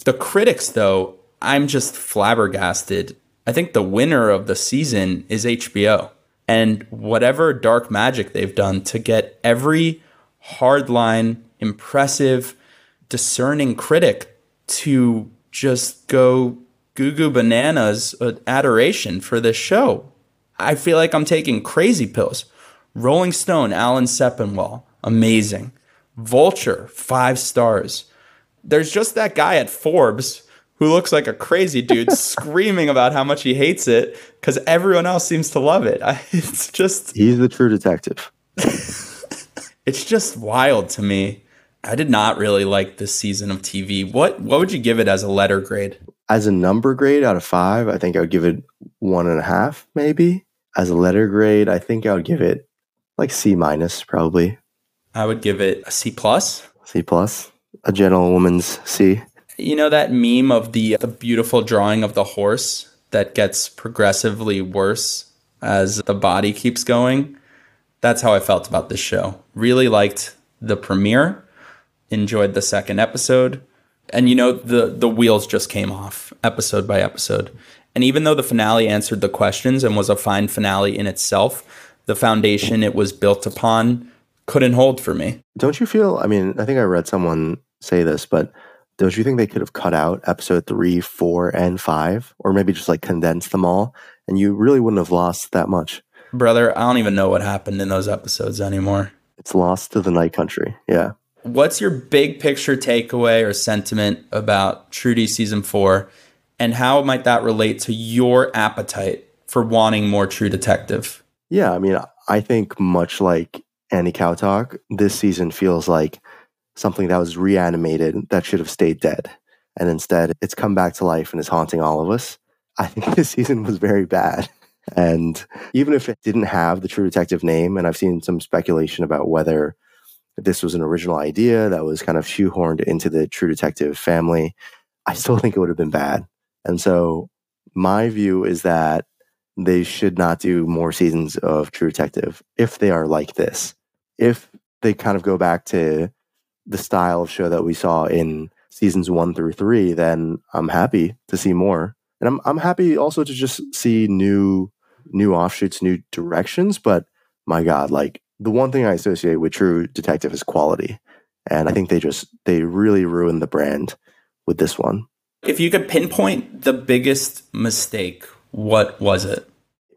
The critics, though, I'm just flabbergasted I think the winner of the season is HBO. And whatever dark magic they've done to get every hardline, impressive, discerning critic to just go goo goo bananas adoration for this show. I feel like I'm taking crazy pills. Rolling Stone, Alan Sepinwall, amazing. Vulture, five stars. There's just that guy at Forbes who looks like a crazy dude screaming about how much he hates it because everyone else seems to love it. It's just He's the true detective. it's just wild to me. I did not really like this season of TV. What what would you give it as a letter grade? As a number grade out of five, I think I would give it one and a half, maybe. As a letter grade, I think I would give it like C minus, probably. I would give it a C plus. C plus. A gentlewoman's C. You know that meme of the the beautiful drawing of the horse that gets progressively worse as the body keeps going? That's how I felt about this show. Really liked the premiere, enjoyed the second episode, and you know the the wheels just came off episode by episode. And even though the finale answered the questions and was a fine finale in itself, the foundation it was built upon couldn't hold for me. Don't you feel? I mean, I think I read someone say this, but don't you think they could have cut out episode three, four, and five, or maybe just like condensed them all, and you really wouldn't have lost that much? Brother, I don't even know what happened in those episodes anymore. It's lost to the night country. Yeah. What's your big picture takeaway or sentiment about Trudy season four, and how might that relate to your appetite for wanting more True Detective? Yeah, I mean, I think much like Annie Kowtok, this season feels like something that was reanimated that should have stayed dead. And instead, it's come back to life and is haunting all of us. I think this season was very bad. And even if it didn't have the True Detective name, and I've seen some speculation about whether this was an original idea that was kind of shoehorned into the True Detective family, I still think it would have been bad. And so my view is that they should not do more seasons of True Detective if they are like this. If they kind of go back to the style of show that we saw in seasons one through three, then I'm happy to see more. And I'm I'm happy also to just see new new offshoots, new directions. But my God, like the one thing I associate with True Detective is quality. And I think they just they really ruined the brand with this one. If you could pinpoint the biggest mistake, what was it?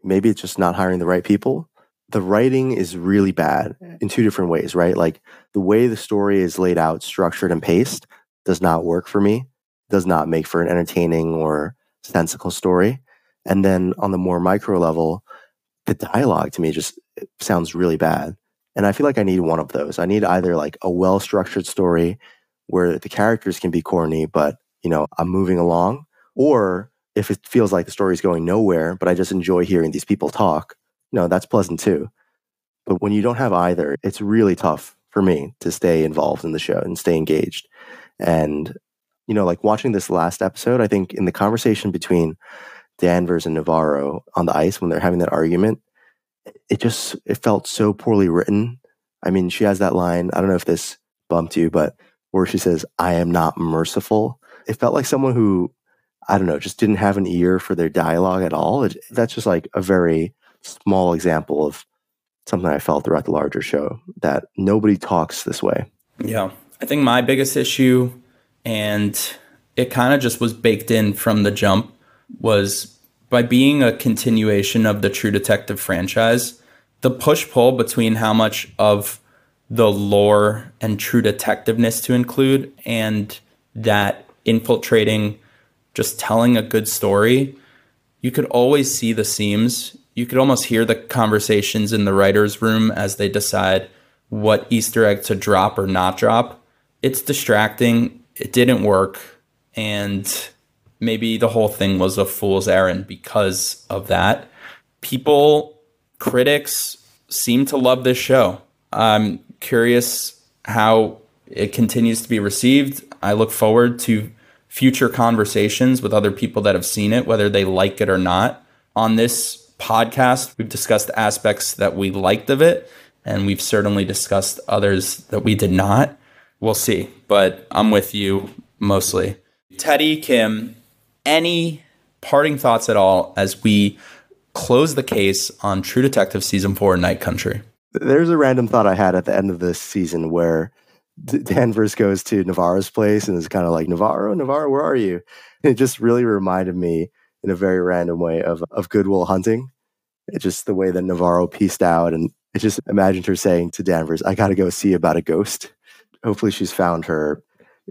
Maybe it's just not hiring the right people. The writing is really bad in two different ways, right? Like the way the story is laid out, structured, and paced does not work for me, does not make for an entertaining or sensical story. And then on the more micro level, the dialogue to me just sounds really bad. And I feel like I need one of those. I need either like a well structured story where the characters can be corny, but you know, I'm moving along, or if it feels like the story is going nowhere, but I just enjoy hearing these people talk, know, that's pleasant too. But when you don't have either, it's really tough for me to stay involved in the show and stay engaged. And, you know, like watching this last episode, I think in the conversation between Danvers and Navarro on the ice when they're having that argument, it just it felt so poorly written. I mean, she has that line, I don't know if this bumped you, but where she says, I am not merciful. It felt like someone who I don't know, just didn't have an ear for their dialogue at all. It, that's just like a very small example of something I felt throughout the larger show that nobody talks this way. Yeah. I think my biggest issue, and it kind of just was baked in from the jump, was by being a continuation of the True Detective franchise, the push pull between how much of the lore and true detectiveness to include and that infiltrating just telling a good story, you could always see the seams. You could almost hear the conversations in the writer's room as they decide what Easter egg to drop or not drop. It's distracting. It didn't work. And maybe the whole thing was a fool's errand because of that. People, critics, seem to love this show. I'm curious how it continues to be received. I look forward to future conversations with other people that have seen it, whether they like it or not. On this podcast, we've discussed aspects that we liked of it, and we've certainly discussed others that we did not. We'll see, but I'm with you mostly. Teddy, Kim, any parting thoughts at all as we close the case on True Detective Season 4 Night Country? There's a random thought I had at the end of this season where Danvers goes to Navarro's place and is kind of like, Navarro, Navarro, where are you? It just really reminded me in a very random way of, of Good Will Hunting. It's just the way that Navarro pieced out. And I just imagined her saying to Danvers, I got to go see about a ghost. Hopefully she's found her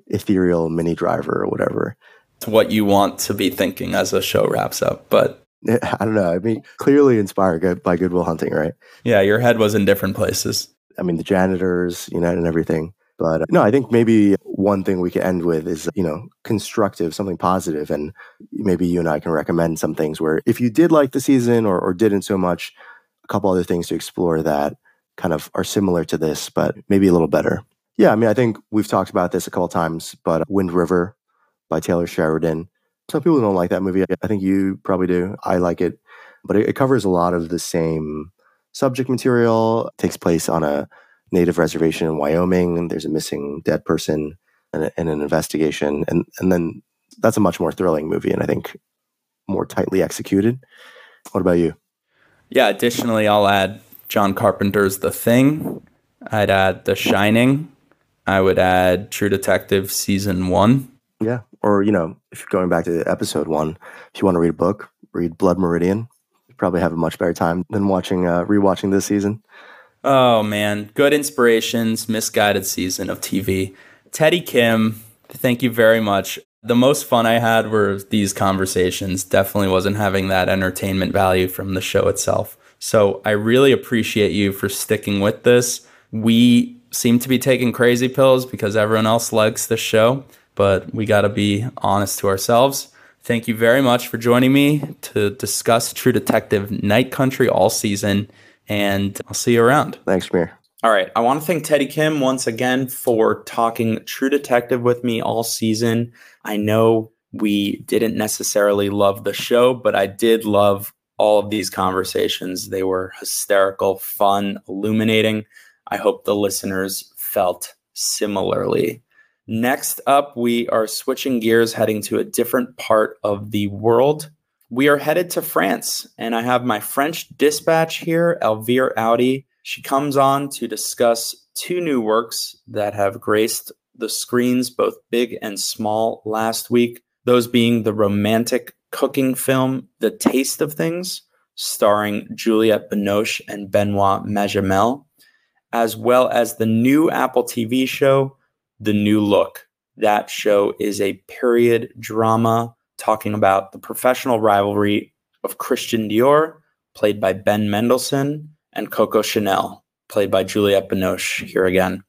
ethereal Minnie Driver or whatever. It's what you want to be thinking as the show wraps up. But I don't know. I mean, clearly inspired by Good Will Hunting, right? Yeah, your head was in different places. I mean, the janitors, you know, and everything. But uh, no, I think maybe one thing we could end with is, you know, constructive, something positive, And maybe you and I can recommend some things where if you did like the season or, or didn't so much, a couple other things to explore that kind of are similar to this, but maybe a little better. Yeah, I mean, I think we've talked about this a couple times, but Wind River by Taylor Sheridan. Some people don't like that movie. I think you probably do. I like it, but it, it covers a lot of the same subject material. It takes place on a native reservation in Wyoming, there's a missing dead person and, and an investigation, and and then that's a much more thrilling movie, and I think more tightly executed. What about you? Yeah. Additionally, I'll add John Carpenter's The Thing. I'd add The Shining. I would add True Detective season one. Yeah. Or, you know, if you're going back to episode one, if you want to read a book, read Blood Meridian. You probably have a much better time than watching, uh, rewatching this season. Oh, man. Good inspirations, misguided season of TV. Teddy Kim, thank you very much. The most fun I had were these conversations. Definitely wasn't having that entertainment value from the show itself. So I really appreciate you for sticking with this. We seem to be taking crazy pills because everyone else likes the show, but we got to be honest to ourselves. Thank you very much for joining me to discuss True Detective Night Country all season, and I'll see you around. Thanks, Schmear. All right. I want to thank Teddy Kim once again for talking True Detective with me all season. I know we didn't necessarily love the show, but I did love all of these conversations. They were hysterical, fun, illuminating. I hope the listeners felt similarly. Next up, we are switching gears, heading to a different part of the world. We are headed to France, and I have my French dispatch here, Elvire Audi. She comes on to discuss two new works that have graced the screens, both big and small, last week. Those being the romantic cooking film, The Taste of Things, starring Juliette Binoche and Benoit Magimel, as well as the new Apple TV show, The New Look. That show is a period drama talking about the professional rivalry of Christian Dior, played by Ben Mendelsohn, and Coco Chanel, played by Juliette Binoche, here again.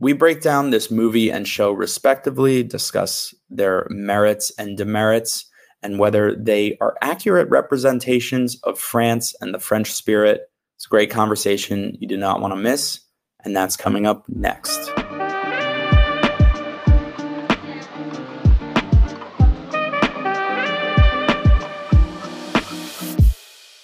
We break down this movie and show respectively, discuss their merits and demerits, and whether they are accurate representations of France and the French spirit. It's a great conversation you do not want to miss and that's coming up next.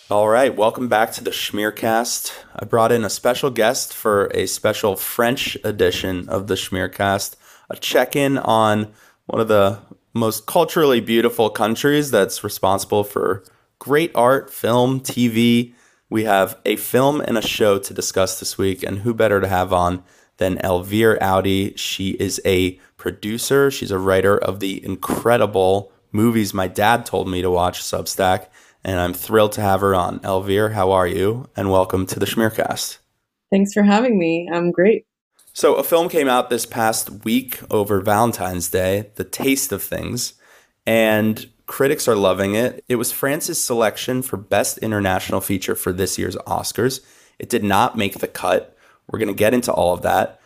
All right, welcome back to the Schmearcast. I brought in a special guest for a special French edition of the Schmearcast, a check in on one of the most culturally beautiful countries that's responsible for great art, film, TV, we have a film and a show to discuss this week, and who better to have on than Elvire Audi? She is a producer, she's a writer of the incredible movies my dad told me to watch Substack, and I'm thrilled to have her on. Elvire, how are you? And welcome to the Schmearcast. Thanks for having me. I'm great. So, a film came out this past week over Valentine's Day, The Taste of Things, and Critics are loving it. It was France's selection for Best International Feature for this year's Oscars. It did not make the cut. We're going to get into all of that.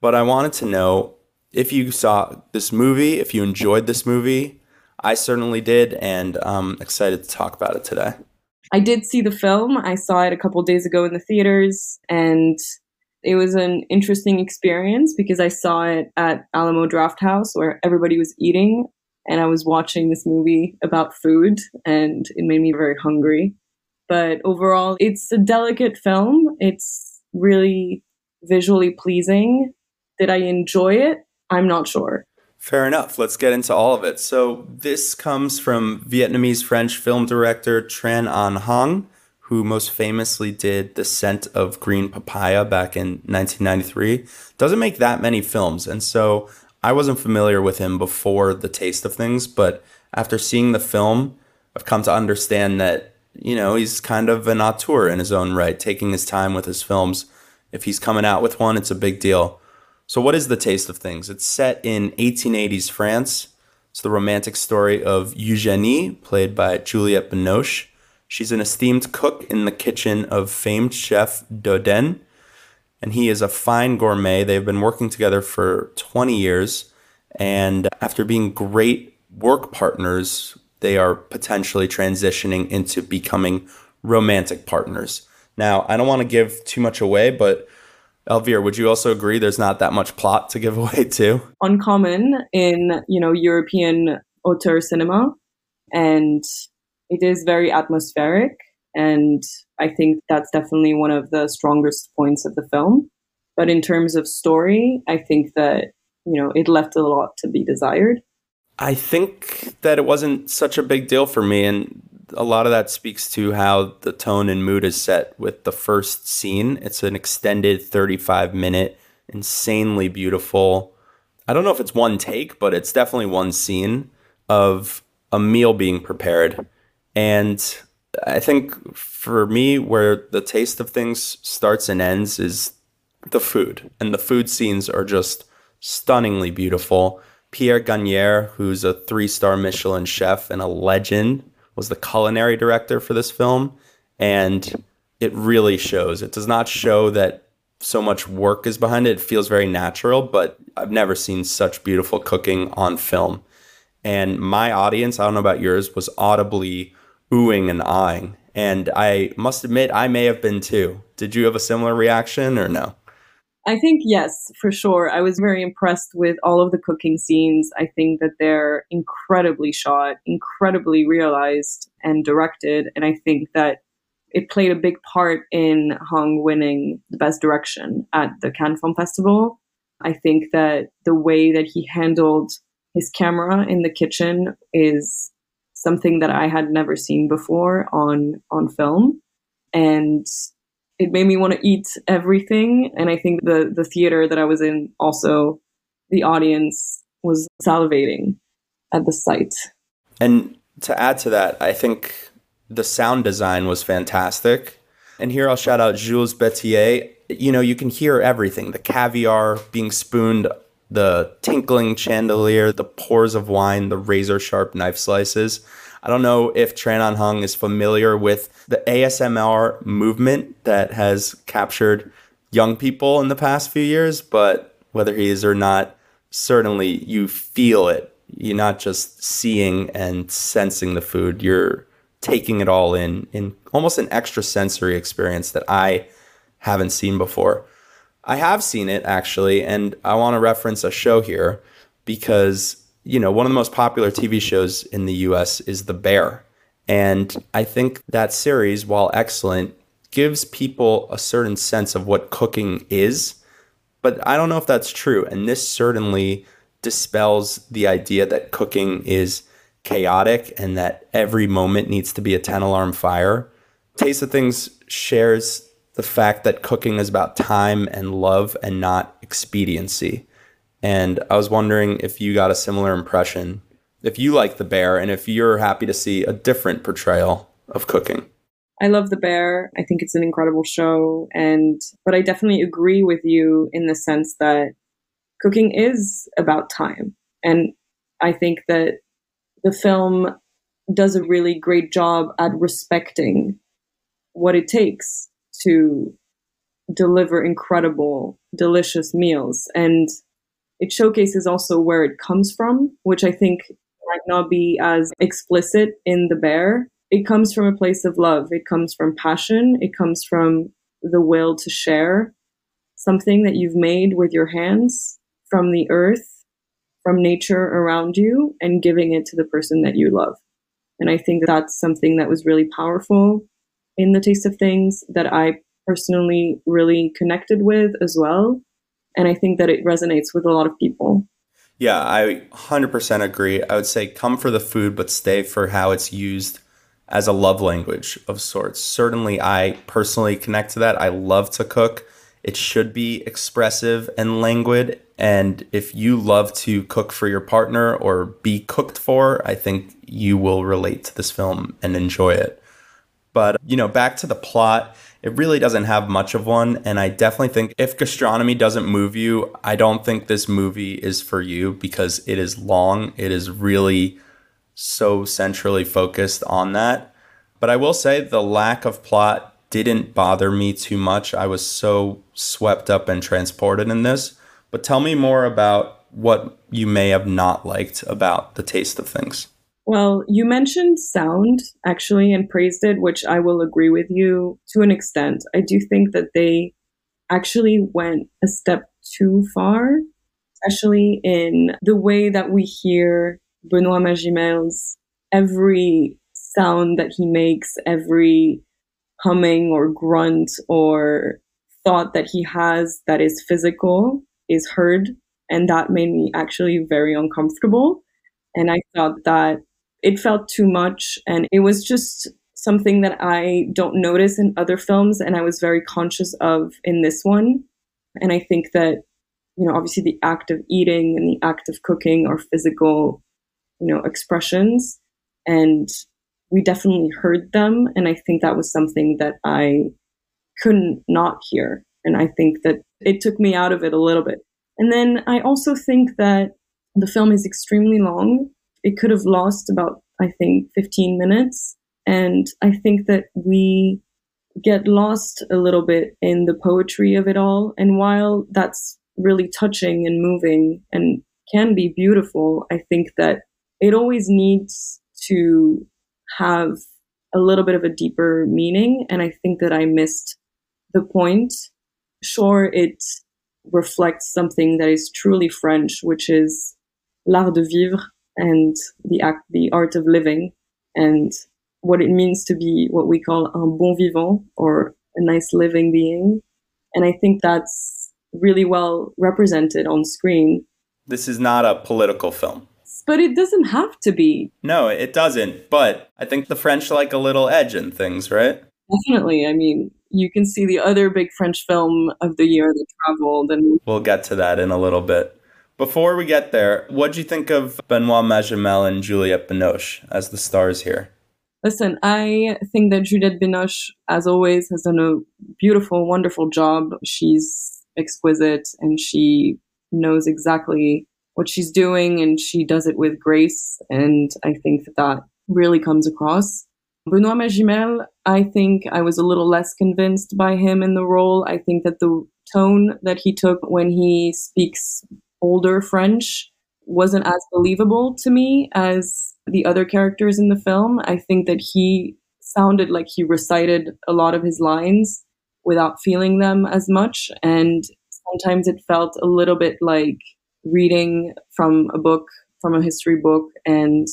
But I wanted to know if you saw this movie, if you enjoyed this movie. I certainly did, and I'm excited to talk about it today. I did see the film. I saw it a couple days ago in the theaters, and it was an interesting experience because I saw it at Alamo Drafthouse where everybody was eating and I was watching this movie about food and it made me very hungry. But overall, it's a delicate film. It's really visually pleasing. Did I enjoy it? I'm not sure. Fair enough. Let's get into all of it. So, this comes from Vietnamese French film director Tran Anh Hung, who most famously did The Scent of Green Papaya back in 1993. Doesn't make that many films. And so I wasn't familiar with him before the taste of things, but after seeing the film, I've come to understand that, you know, he's kind of an auteur in his own right, taking his time with his films. If he's coming out with one, it's a big deal. So, what is the taste of things? It's set in 1880s France, It's the romantic story of Eugenie, played by Juliette Binoche. She's an esteemed cook in the kitchen of famed chef Dodin, and he is a fine gourmet. They've been working together for 20 years, and after being great work partners, they are potentially transitioning into becoming romantic partners. Now, I don't want to give too much away, but Elvira, would you also agree there's not that much plot to give away too? Uncommon in, you know, European auteur cinema and it is very atmospheric and I think that's definitely one of the strongest points of the film. But in terms of story, I think that, you know, it left a lot to be desired. I think that it wasn't such a big deal for me and a lot of that speaks to how the tone and mood is set with the first scene. It's an extended 35 minute, insanely beautiful. I don't know if it's one take, but it's definitely one scene of a meal being prepared. And I think for me, where the taste of things starts and ends is the food. And the food scenes are just stunningly beautiful. Pierre Gagnaire, who's a three star Michelin chef and a legend, was the culinary director for this film, and it really shows. It does not show that so much work is behind it. It feels very natural, but I've never seen such beautiful cooking on film. And my audience, I don't know about yours, was audibly oohing and eyeing. And I must admit, I may have been too. Did you have a similar reaction or no? I think yes, for sure. I was very impressed with all of the cooking scenes. I think that they're incredibly shot, incredibly realized and directed. And I think that it played a big part in Hung winning the best direction at the Cannes Film Festival. I think that the way that he handled his camera in the kitchen is something that I had never seen before on on film. And it made me want to eat everything. And I think the the theater that I was in also the audience was salivating at the sight. And to add to that, I think the sound design was fantastic. And here I'll shout out Jules Bettier. You know, you can hear everything the caviar being spooned, the tinkling chandelier, the pours of wine, the razor sharp knife slices. I don't know if Tran Anh Hung is familiar with the ASMR movement that has captured young people in the past few years, but whether he is or not, certainly you feel it. You're not just seeing and sensing the food, you're taking it all in in almost an extra sensory experience that I haven't seen before. I have seen it actually, and I want to reference a show here because you know, one of the most popular TV shows in the US is The Bear. And I think that series, while excellent, gives people a certain sense of what cooking is. But I don't know if that's true. And this certainly dispels the idea that cooking is chaotic and that every moment needs to be a 10 alarm fire. Taste of Things shares the fact that cooking is about time and love and not expediency. And I was wondering if you got a similar impression, if you like The Bear, and if you're happy to see a different portrayal of cooking. I love The Bear. I think it's an incredible show. And, but I definitely agree with you in the sense that cooking is about time. And I think that the film does a really great job at respecting what it takes to deliver incredible, delicious meals. And it showcases also where it comes from, which I think might not be as explicit in The Bear. It comes from a place of love, it comes from passion, it comes from the will to share something that you've made with your hands from the earth, from nature around you, and giving it to the person that you love. And I think that's something that was really powerful in the taste of things that I personally really connected with as well and I think that it resonates with a lot of people. Yeah, I 100% agree. I would say come for the food, but stay for how it's used as a love language of sorts. Certainly, I personally connect to that. I love to cook. It should be expressive and languid. And if you love to cook for your partner or be cooked for, I think you will relate to this film and enjoy it. But, you know, back to the plot it really doesn't have much of one. And I definitely think if gastronomy doesn't move you, I don't think this movie is for you because it is long. It is really so centrally focused on that. But I will say the lack of plot didn't bother me too much. I was so swept up and transported in this. But tell me more about what you may have not liked about the taste of things. Well, you mentioned sound actually and praised it, which I will agree with you to an extent. I do think that they actually went a step too far, especially in the way that we hear Benoit Magimel's every sound that he makes, every humming or grunt or thought that he has that is physical is heard. And that made me actually very uncomfortable. And I thought that it felt too much and it was just something that I don't notice in other films and I was very conscious of in this one. And I think that, you know, obviously the act of eating and the act of cooking are physical, you know, expressions. And we definitely heard them. And I think that was something that I couldn't not hear. And I think that it took me out of it a little bit. And then I also think that the film is extremely long it could have lost about, I think, 15 minutes. And I think that we get lost a little bit in the poetry of it all. And while that's really touching and moving and can be beautiful, I think that it always needs to have a little bit of a deeper meaning. And I think that I missed the point. Sure, it reflects something that is truly French, which is l'art de vivre, and the act, the art of living and what it means to be what we call un bon vivant or a nice living being. And I think that's really well represented on screen. This is not a political film. But it doesn't have to be. No, it doesn't. But I think the French like a little edge in things, right? Definitely. I mean, you can see the other big French film of the year that traveled and we'll get to that in a little bit. Before we get there, what do you think of Benoit Magimel and Juliette Binoche as the stars here? Listen, I think that Juliette Binoche, as always, has done a beautiful, wonderful job. She's exquisite and she knows exactly what she's doing and she does it with grace. And I think that that really comes across. Benoit Magimel, I think I was a little less convinced by him in the role. I think that the tone that he took when he speaks older French wasn't as believable to me as the other characters in the film. I think that he sounded like he recited a lot of his lines without feeling them as much. And sometimes it felt a little bit like reading from a book, from a history book. And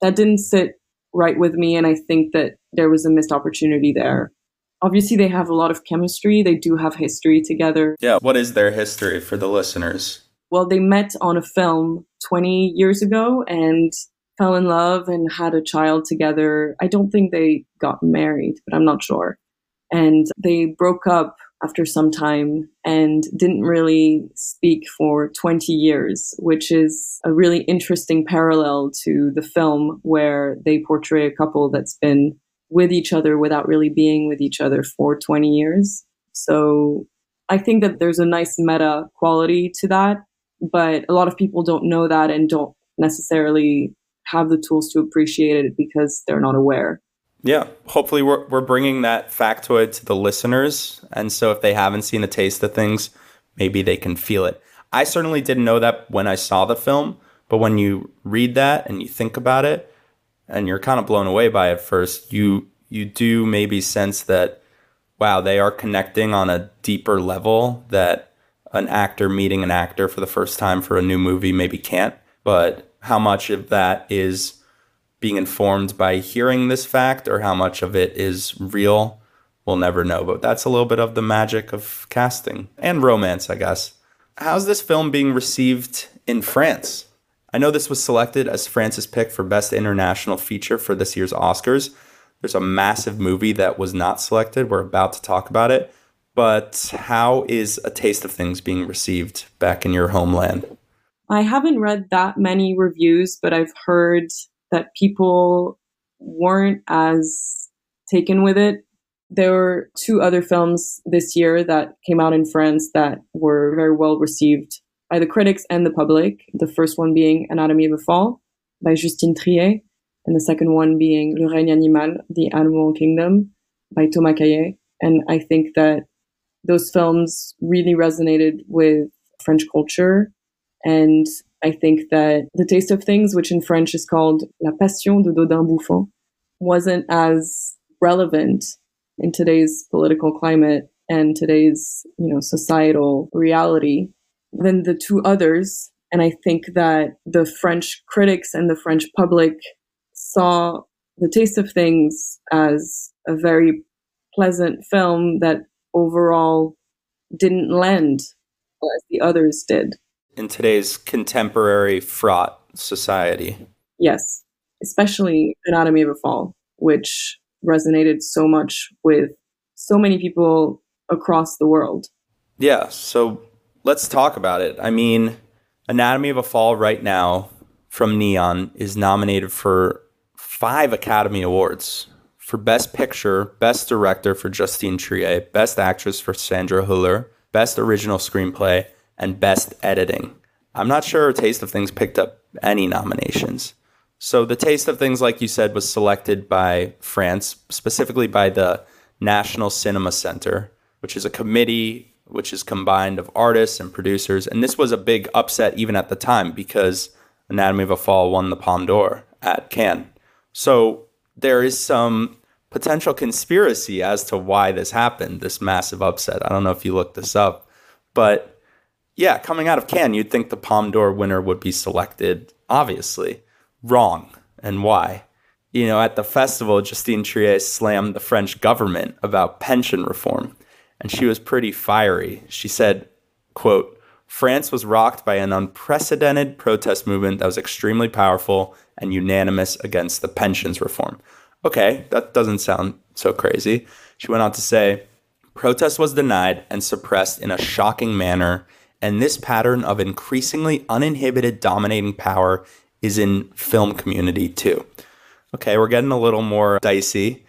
that didn't sit right with me. And I think that there was a missed opportunity there. Obviously, they have a lot of chemistry. They do have history together. Yeah. What is their history for the listeners? Well, they met on a film 20 years ago and fell in love and had a child together. I don't think they got married, but I'm not sure. And they broke up after some time and didn't really speak for 20 years, which is a really interesting parallel to the film where they portray a couple that's been with each other without really being with each other for 20 years. So I think that there's a nice meta quality to that but a lot of people don't know that and don't necessarily have the tools to appreciate it because they're not aware. Yeah, hopefully we're we're bringing that factoid to the listeners, and so if they haven't seen a taste of things, maybe they can feel it. I certainly didn't know that when I saw the film, but when you read that and you think about it, and you're kind of blown away by it first, you you do maybe sense that wow, they are connecting on a deeper level that an actor meeting an actor for the first time for a new movie maybe can't, but how much of that is being informed by hearing this fact or how much of it is real, we'll never know. But that's a little bit of the magic of casting and romance, I guess. How's this film being received in France? I know this was selected as France's pick for Best International Feature for this year's Oscars. There's a massive movie that was not selected. We're about to talk about it but how is A Taste of Things being received back in your homeland? I haven't read that many reviews, but I've heard that people weren't as taken with it. there were two other films this year that came out in France that were very well received by the critics and the public. The first one being Anatomy of a Fall by Justine Triet, and the second one being Le règne animal, The Animal Kingdom by Thomas Cailley. And I think that those films really resonated with French culture. And I think that The Taste of Things, which in French is called La Passion de Dodin Bouffant, wasn't as relevant in today's political climate and today's, you know, societal reality than the two others. And I think that the French critics and the French public saw The Taste of Things as a very pleasant film that overall didn't lend as the others did. In today's contemporary fraught society. Yes, especially Anatomy of a Fall, which resonated so much with so many people across the world. Yeah, so let's talk about it. I mean, Anatomy of a Fall right now from Neon is nominated for five Academy Awards for Best Picture, Best Director for Justine Triet, Best Actress for Sandra Hüller, Best Original Screenplay, and Best Editing. I'm not sure Taste of Things picked up any nominations. So the Taste of Things, like you said, was selected by France, specifically by the National Cinema Center, which is a committee which is combined of artists and producers. And this was a big upset even at the time because Anatomy of a Fall won the Palme d'Or at Cannes. So there is some potential conspiracy as to why this happened, this massive upset. I don't know if you looked this up, but yeah, coming out of Cannes, you'd think the Palme d'Or winner would be selected, obviously. Wrong. And why? You know, at the festival, Justine Triet slammed the French government about pension reform, and she was pretty fiery. She said, quote, France was rocked by an unprecedented protest movement that was extremely powerful and unanimous against the pensions reform. Okay, that doesn't sound so crazy. She went on to say, protest was denied and suppressed in a shocking manner, and this pattern of increasingly uninhibited dominating power is in film community too. Okay, we're getting a little more dicey.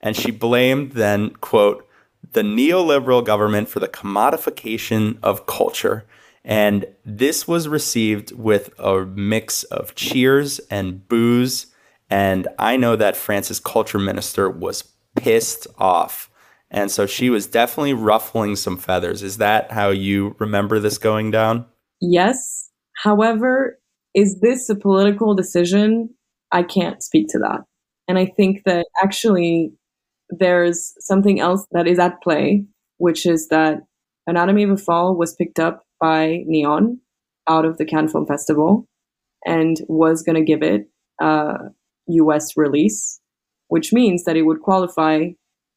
And she blamed then, quote, the neoliberal government for the commodification of culture and this was received with a mix of cheers and boos. And I know that France's culture minister was pissed off. And so she was definitely ruffling some feathers. Is that how you remember this going down? Yes. However, is this a political decision? I can't speak to that. And I think that actually there's something else that is at play, which is that Anatomy of a Fall was picked up by Neon out of the Cannes Film Festival and was going to give it a US release, which means that it would qualify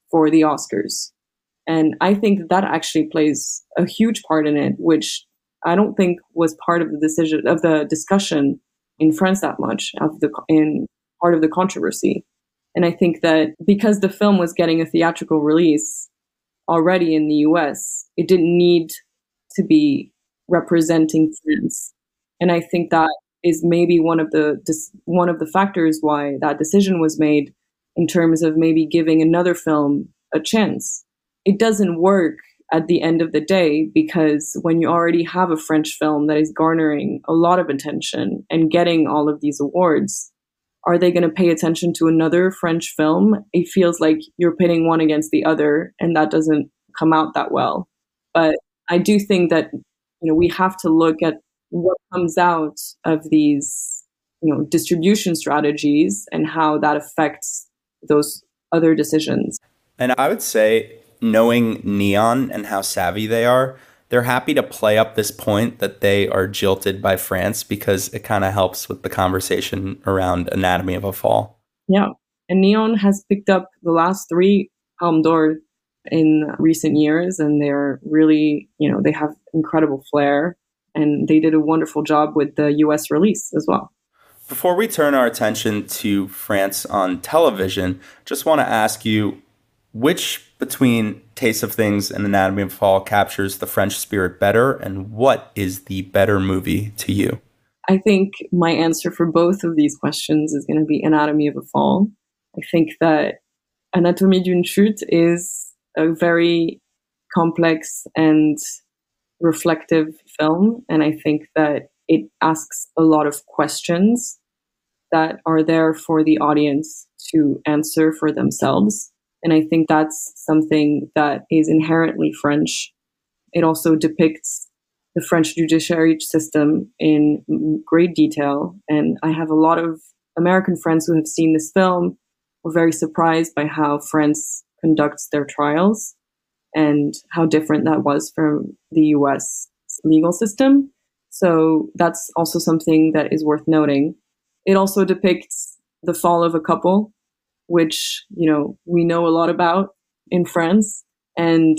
for the Oscars. And I think that, that actually plays a huge part in it, which I don't think was part of the decision of the discussion in France that much of the in part of the controversy. And I think that because the film was getting a theatrical release already in the US, it didn't need to be representing France. And I think that is maybe one of the one of the factors why that decision was made in terms of maybe giving another film a chance. It doesn't work at the end of the day because when you already have a French film that is garnering a lot of attention and getting all of these awards, are they going to pay attention to another French film? It feels like you're pitting one against the other, and that doesn't come out that well. But I do think that you know we have to look at what comes out of these you know distribution strategies and how that affects those other decisions. And I would say knowing Neon and how savvy they are, they're happy to play up this point that they are jilted by France because it kind of helps with the conversation around Anatomy of a Fall. Yeah. And Neon has picked up the last three Palme d'Or in recent years and they're really, you know, they have incredible flair and they did a wonderful job with the US release as well. Before we turn our attention to France on television, just want to ask you which between Taste of Things and Anatomy of a Fall captures the French spirit better, and what is the better movie to you? I think my answer for both of these questions is going to be Anatomy of a Fall. I think that Anatomie d'une chute is a very complex and reflective film. And I think that it asks a lot of questions that are there for the audience to answer for themselves. And I think that's something that is inherently French. It also depicts the French judiciary system in great detail. And I have a lot of American friends who have seen this film were very surprised by how France conducts their trials and how different that was from the US legal system. So that's also something that is worth noting. It also depicts the fall of a couple, which, you know, we know a lot about in France. And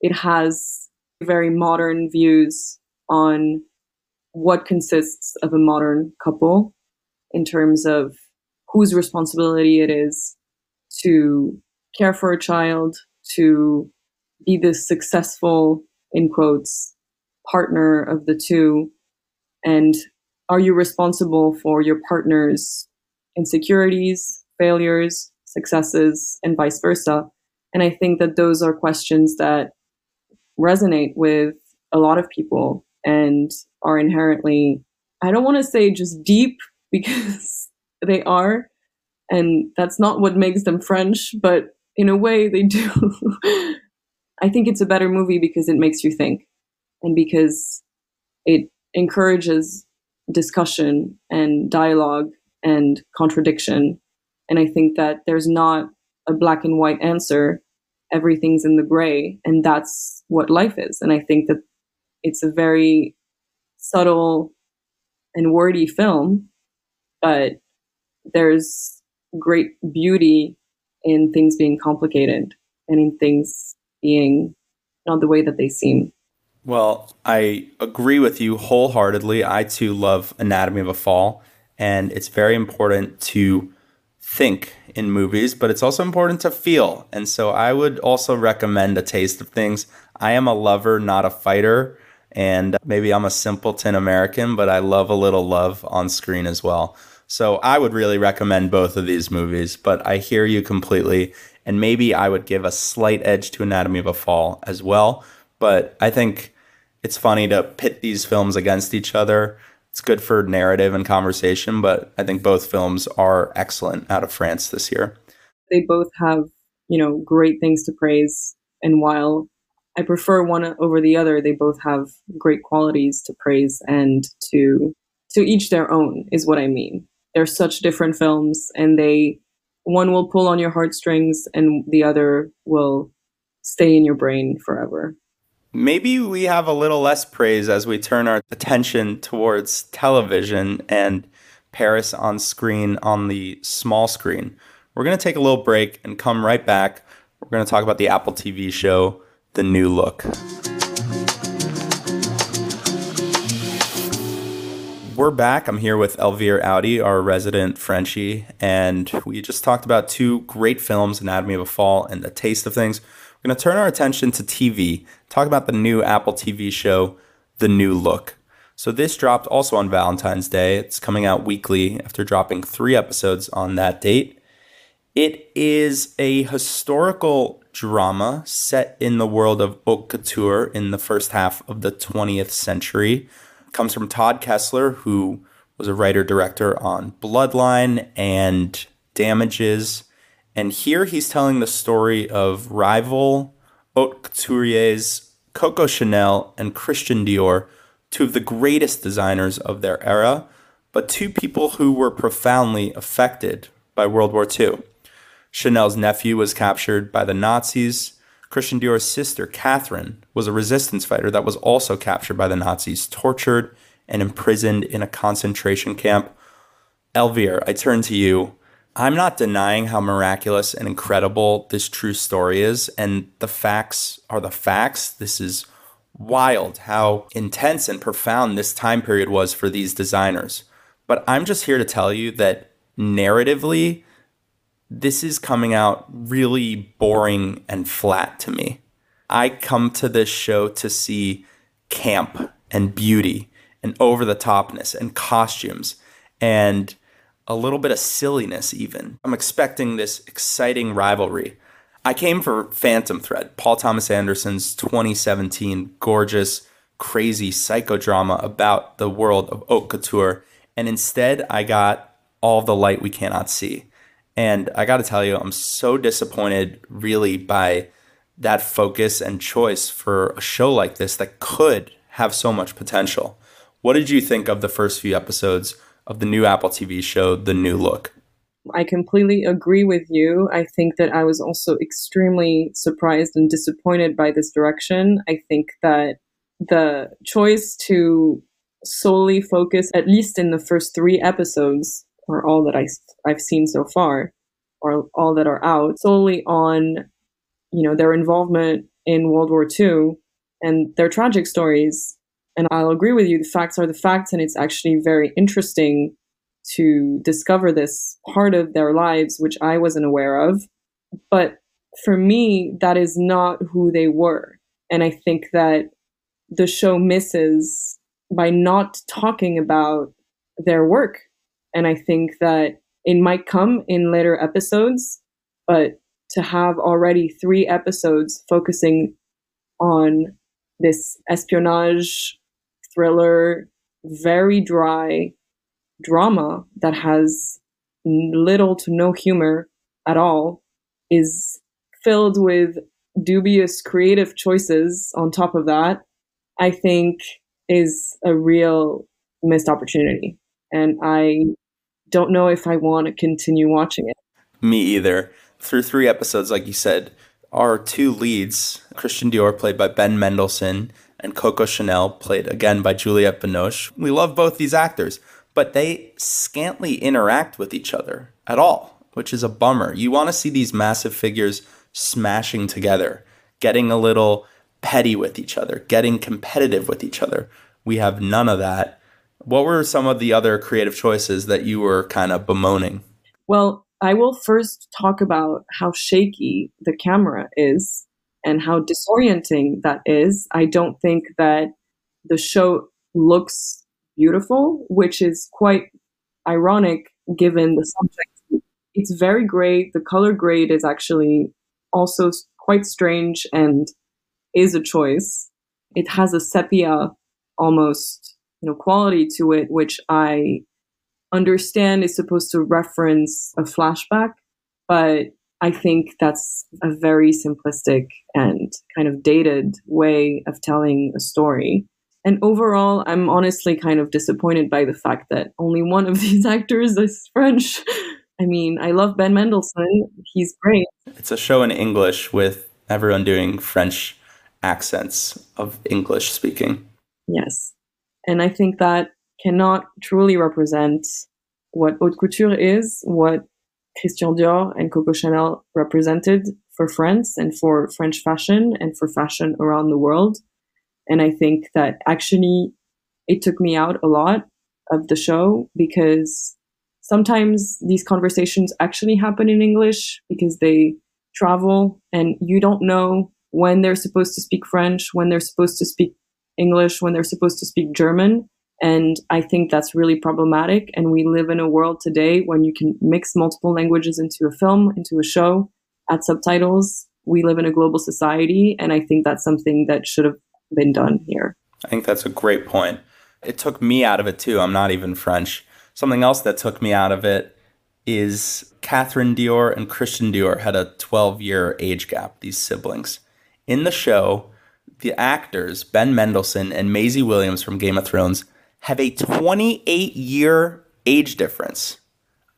it has very modern views on what consists of a modern couple in terms of whose responsibility it is to care for a child, to be the successful, in quotes, partner of the two? And are you responsible for your partner's insecurities, failures, successes, and vice versa? And I think that those are questions that resonate with a lot of people and are inherently, I don't want to say just deep because they are. And that's not what makes them French, but in a way they do. I think it's a better movie because it makes you think and because it encourages discussion and dialogue and contradiction. And I think that there's not a black and white answer. Everything's in the gray, and that's what life is. And I think that it's a very subtle and wordy film, but there's great beauty in things being complicated and in things being not the way that they seem. Well, I agree with you wholeheartedly. I too love Anatomy of a Fall, and it's very important to think in movies, but it's also important to feel. And so I would also recommend A Taste of Things. I am a lover, not a fighter, and maybe I'm a simpleton American, but I love a little love on screen as well. So I would really recommend both of these movies, but I hear you completely. And maybe I would give a slight edge to Anatomy of a Fall as well. But I think it's funny to pit these films against each other. It's good for narrative and conversation, but I think both films are excellent out of France this year. They both have, you know, great things to praise. And while I prefer one over the other, they both have great qualities to praise and to to each their own is what I mean. They're such different films and they one will pull on your heartstrings and the other will stay in your brain forever. Maybe we have a little less praise as we turn our attention towards television and Paris on screen on the small screen. We're going to take a little break and come right back. We're going to talk about the Apple TV show, The New Look. We're back. I'm here with Elvire Audi, our resident Frenchie, and we just talked about two great films, Anatomy of a Fall and The Taste of Things. We're going to turn our attention to TV, talk about the new Apple TV show, The New Look. So, this dropped also on Valentine's Day. It's coming out weekly after dropping three episodes on that date. It is a historical drama set in the world of haute couture in the first half of the 20th century. Comes from Todd Kessler, who was a writer director on Bloodline and Damages and here he's telling the story of rival haute couturiers Coco Chanel and Christian Dior, two of the greatest designers of their era, but two people who were profoundly affected by World War II. Chanel's nephew was captured by the Nazis. Christian Dior's sister, Catherine, was a resistance fighter that was also captured by the Nazis, tortured, and imprisoned in a concentration camp. Elvire, I turn to you. I'm not denying how miraculous and incredible this true story is. And the facts are the facts. This is wild how intense and profound this time period was for these designers. But I'm just here to tell you that narratively, this is coming out really boring and flat to me. I come to this show to see camp and beauty and over the topness and costumes. And a little bit of silliness, even. I'm expecting this exciting rivalry. I came for Phantom Thread, Paul Thomas Anderson's 2017 gorgeous, crazy psychodrama about the world of haute couture. And instead, I got All the Light We Cannot See. And I got to tell you, I'm so disappointed, really, by that focus and choice for a show like this that could have so much potential. What did you think of the first few episodes of the new Apple TV show, The New Look? I completely agree with you. I think that I was also extremely surprised and disappointed by this direction. I think that the choice to solely focus, at least in the first three episodes, or all that I, I've seen so far, or all that are out, solely on you know, their involvement in World War II and their tragic stories. And I'll agree with you, the facts are the facts, and it's actually very interesting to discover this part of their lives, which I wasn't aware of. But for me, that is not who they were. And I think that the show misses by not talking about their work. And I think that it might come in later episodes, but to have already three episodes focusing on this espionage thriller, very dry drama that has little to no humor at all, is filled with dubious creative choices on top of that, I think is a real missed opportunity. And I don't know if I want to continue watching it. Me either through three episodes, like you said, our two leads, Christian Dior, played by Ben Mendelsohn, and Coco Chanel, played again by Juliette Binoche. We love both these actors, but they scantly interact with each other at all, which is a bummer. You want to see these massive figures smashing together, getting a little petty with each other, getting competitive with each other. We have none of that. What were some of the other creative choices that you were kind of bemoaning? Well, I will first talk about how shaky the camera is and how disorienting that is. I don't think that the show looks beautiful, which is quite ironic given the subject. It's very great. The color grade is actually also quite strange and is a choice. It has a sepia almost you know quality to it, which I understand is supposed to reference a flashback, but I think that's a very simplistic and kind of dated way of telling a story. And overall, I'm honestly kind of disappointed by the fact that only one of these actors is French. I mean, I love Ben Mendelsohn. He's great. It's a show in English with everyone doing French accents of English speaking. Yes. And I think that cannot truly represent what haute couture is, what Christian Dior and Coco Chanel represented for France and for French fashion and for fashion around the world. And I think that actually it took me out a lot of the show because sometimes these conversations actually happen in English because they travel and you don't know when they're supposed to speak French, when they're supposed to speak English, when they're supposed to speak German. And I think that's really problematic. And we live in a world today when you can mix multiple languages into a film, into a show, add subtitles. We live in a global society. And I think that's something that should have been done here. I think that's a great point. It took me out of it too. I'm not even French. Something else that took me out of it is Catherine Dior and Christian Dior had a 12 year age gap, these siblings. In the show, the actors, Ben Mendelsohn and Maisie Williams from Game of Thrones, have a 28 year age difference.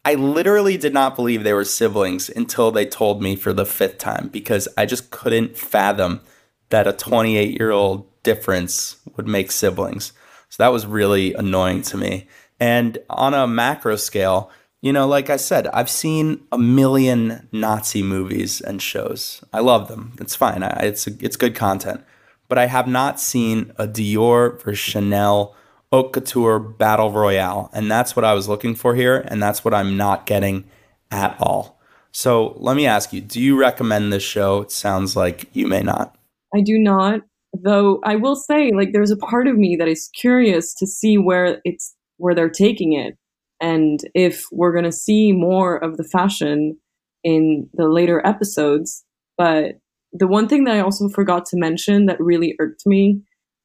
I literally did not believe they were siblings until they told me for the fifth time because I just couldn't fathom that a 28 year old difference would make siblings. So that was really annoying to me. And on a macro scale, you know, like I said, I've seen a million Nazi movies and shows. I love them. It's fine. I, it's it's good content. But I have not seen a Dior versus Chanel haute couture battle royale. And that's what I was looking for here. And that's what I'm not getting at all. So let me ask you do you recommend this show? It sounds like you may not. I do not. Though I will say, like, there's a part of me that is curious to see where it's where they're taking it. And if we're to see more of the fashion in the later episodes, but the one thing that I also forgot to mention that really irked me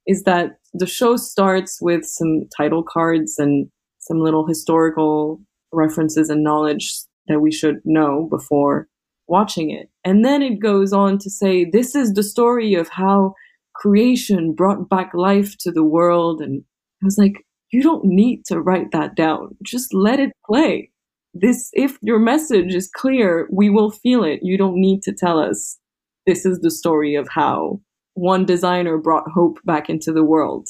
is that the show starts with some title cards and some little historical references and knowledge that we should know before watching it. And then it goes on to say, this is the story of how creation brought back life to the world. And I was like, you don't need to write that down. Just let it play. This, if your message is clear, we will feel it. You don't need to tell us this is the story of how one designer brought hope back into the world.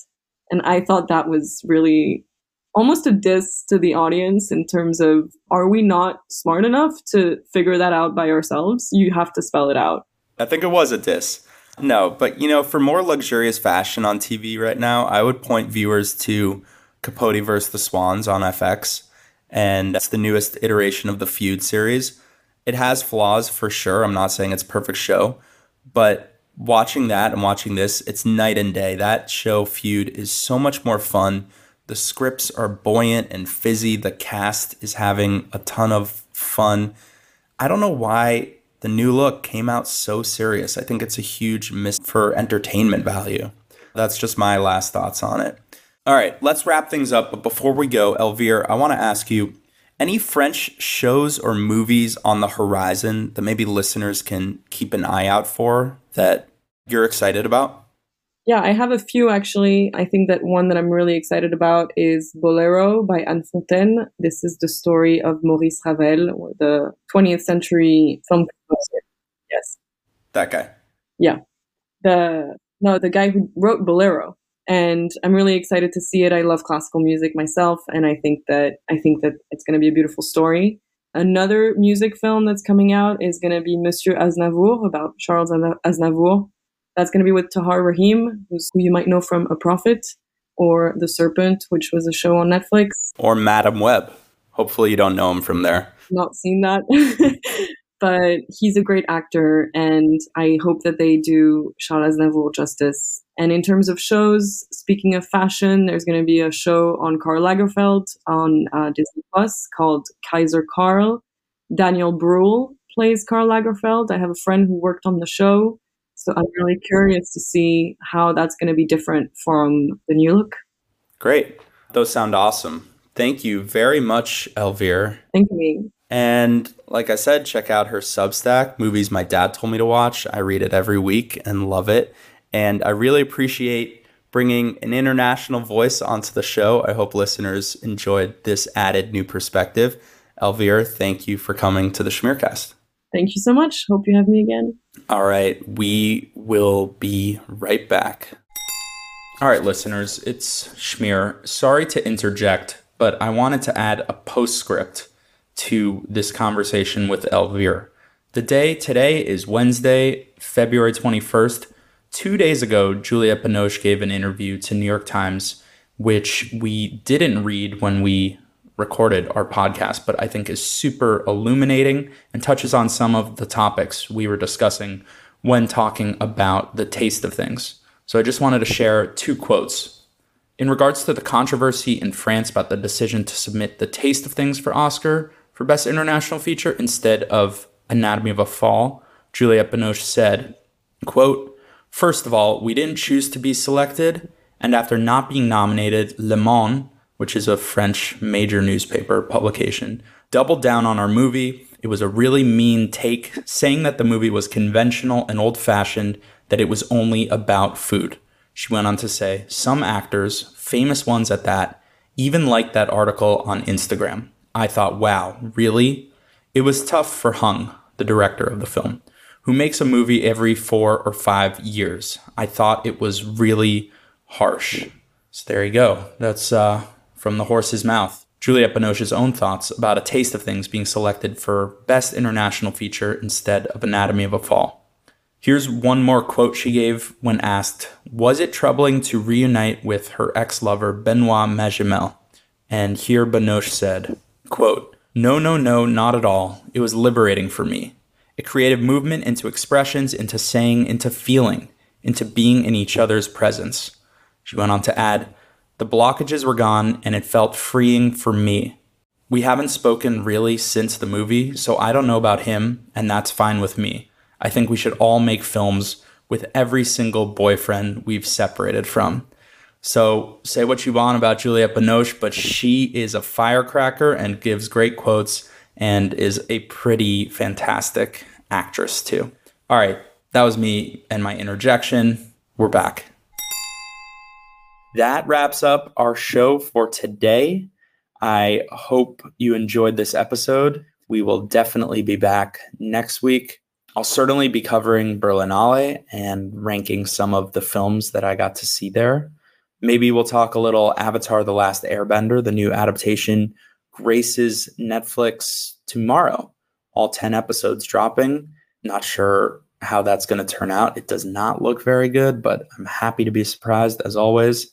And I thought that was really almost a diss to the audience in terms of are we not smart enough to figure that out by ourselves? You have to spell it out. I think it was a diss. No, but you know, for more luxurious fashion on TV right now, I would point viewers to Capote versus the Swans on FX. And that's the newest iteration of the Feud series. It has flaws for sure. I'm not saying it's perfect show, but watching that and watching this, it's night and day. That show Feud is so much more fun. The scripts are buoyant and fizzy. The cast is having a ton of fun. I don't know why the new look came out so serious. I think it's a huge miss for entertainment value. That's just my last thoughts on it. All right, let's wrap things up. But before we go, Elvire, I want to ask you any French shows or movies on the horizon that maybe listeners can keep an eye out for that you're excited about? Yeah, I have a few actually. I think that one that I'm really excited about is Bolero by Anne Fontaine. This is the story of Maurice Ravel, the 20th century film composer. Yes. That guy. Yeah. The no, the guy who wrote Bolero and I'm really excited to see it. I love classical music myself, and I think that I think that it's going to be a beautiful story. Another music film that's coming out is going to be Monsieur Aznavour about Charles Aznavour. That's going to be with Tahar Rahim, who you might know from A Prophet or The Serpent, which was a show on Netflix. Or Madame Web. Hopefully, you don't know him from there. Not seen that. but he's a great actor, and I hope that they do Charles Aznavour justice. And in terms of shows, speaking of fashion, there's going to be a show on Karl Lagerfeld on uh, Disney Plus called Kaiser Karl. Daniel Bruhl plays Karl Lagerfeld. I have a friend who worked on the show, so I'm really curious to see how that's going to be different from the new look. Great. Those sound awesome. Thank you very much, Elvire. Thank you. And like I said, check out her Substack, movies my dad told me to watch. I read it every week and love it. And I really appreciate bringing an international voice onto the show. I hope listeners enjoyed this added new perspective. Elvira, thank you for coming to the Schmearcast. Thank you so much. Hope you have me again. All right. We will be right back. All right, listeners, it's Schmear. Sorry to interject, but I wanted to add a postscript to this conversation with Elvire. The day today is Wednesday, February 21st. Two days ago, Juliette Binoche gave an interview to New York Times, which we didn't read when we recorded our podcast, but I think is super illuminating and touches on some of the topics we were discussing when talking about the taste of things. So I just wanted to share two quotes. In regards to the controversy in France about the decision to submit The Taste of Things for Oscar, for Best International Feature instead of Anatomy of a Fall, Juliette Binoche said, quote, First of all, we didn't choose to be selected, and after not being nominated, Le Monde, which is a French major newspaper publication, doubled down on our movie. It was a really mean take, saying that the movie was conventional and old fashioned, that it was only about food. She went on to say, Some actors, famous ones at that, even liked that article on Instagram. I thought, wow, really? It was tough for Hung, the director of the film, who makes a movie every four or five years. I thought it was really harsh. So there you go. That's uh, from the horse's mouth. Juliette Binoche's own thoughts about A Taste of Things being selected for Best International Feature instead of Anatomy of a Fall. Here's one more quote she gave when asked Was it troubling to reunite with her ex lover Benoit Magimel? And here Binoche said, Quote, No, no, no, not at all. It was liberating for me. It created movement into expressions, into saying, into feeling, into being in each other's presence. She went on to add, The blockages were gone and it felt freeing for me. We haven't spoken really since the movie, so I don't know about him, and that's fine with me. I think we should all make films with every single boyfriend we've separated from. So say what you want about Juliette Binoche, but she is a firecracker and gives great quotes and is a pretty fantastic actress too. All right, that was me and my interjection. We're back. That wraps up our show for today. I hope you enjoyed this episode. We will definitely be back next week. I'll certainly be covering Berlinale and ranking some of the films that I got to see there. Maybe we'll talk a little Avatar The Last Airbender, the new adaptation, graces Netflix tomorrow. All 10 episodes dropping. Not sure how that's going to turn out. It does not look very good, but I'm happy to be surprised as always.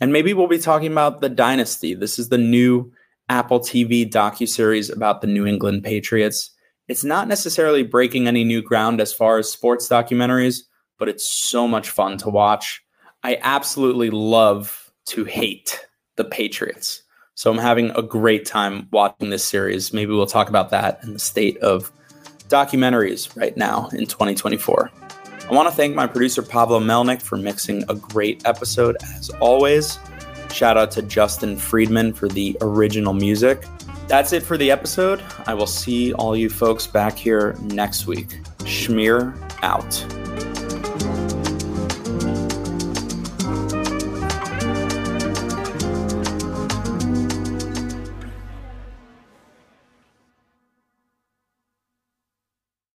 And maybe we'll be talking about The Dynasty. This is the new Apple TV docu-series about the New England Patriots. It's not necessarily breaking any new ground as far as sports documentaries, but it's so much fun to watch. I absolutely love to hate the Patriots. So I'm having a great time watching this series. Maybe we'll talk about that in the state of documentaries right now in 2024. I want to thank my producer Pavlo Melnyk for mixing a great episode as always. Shout out to Justin Friedman for the original music. That's it for the episode. I will see all you folks back here next week. Schmear out.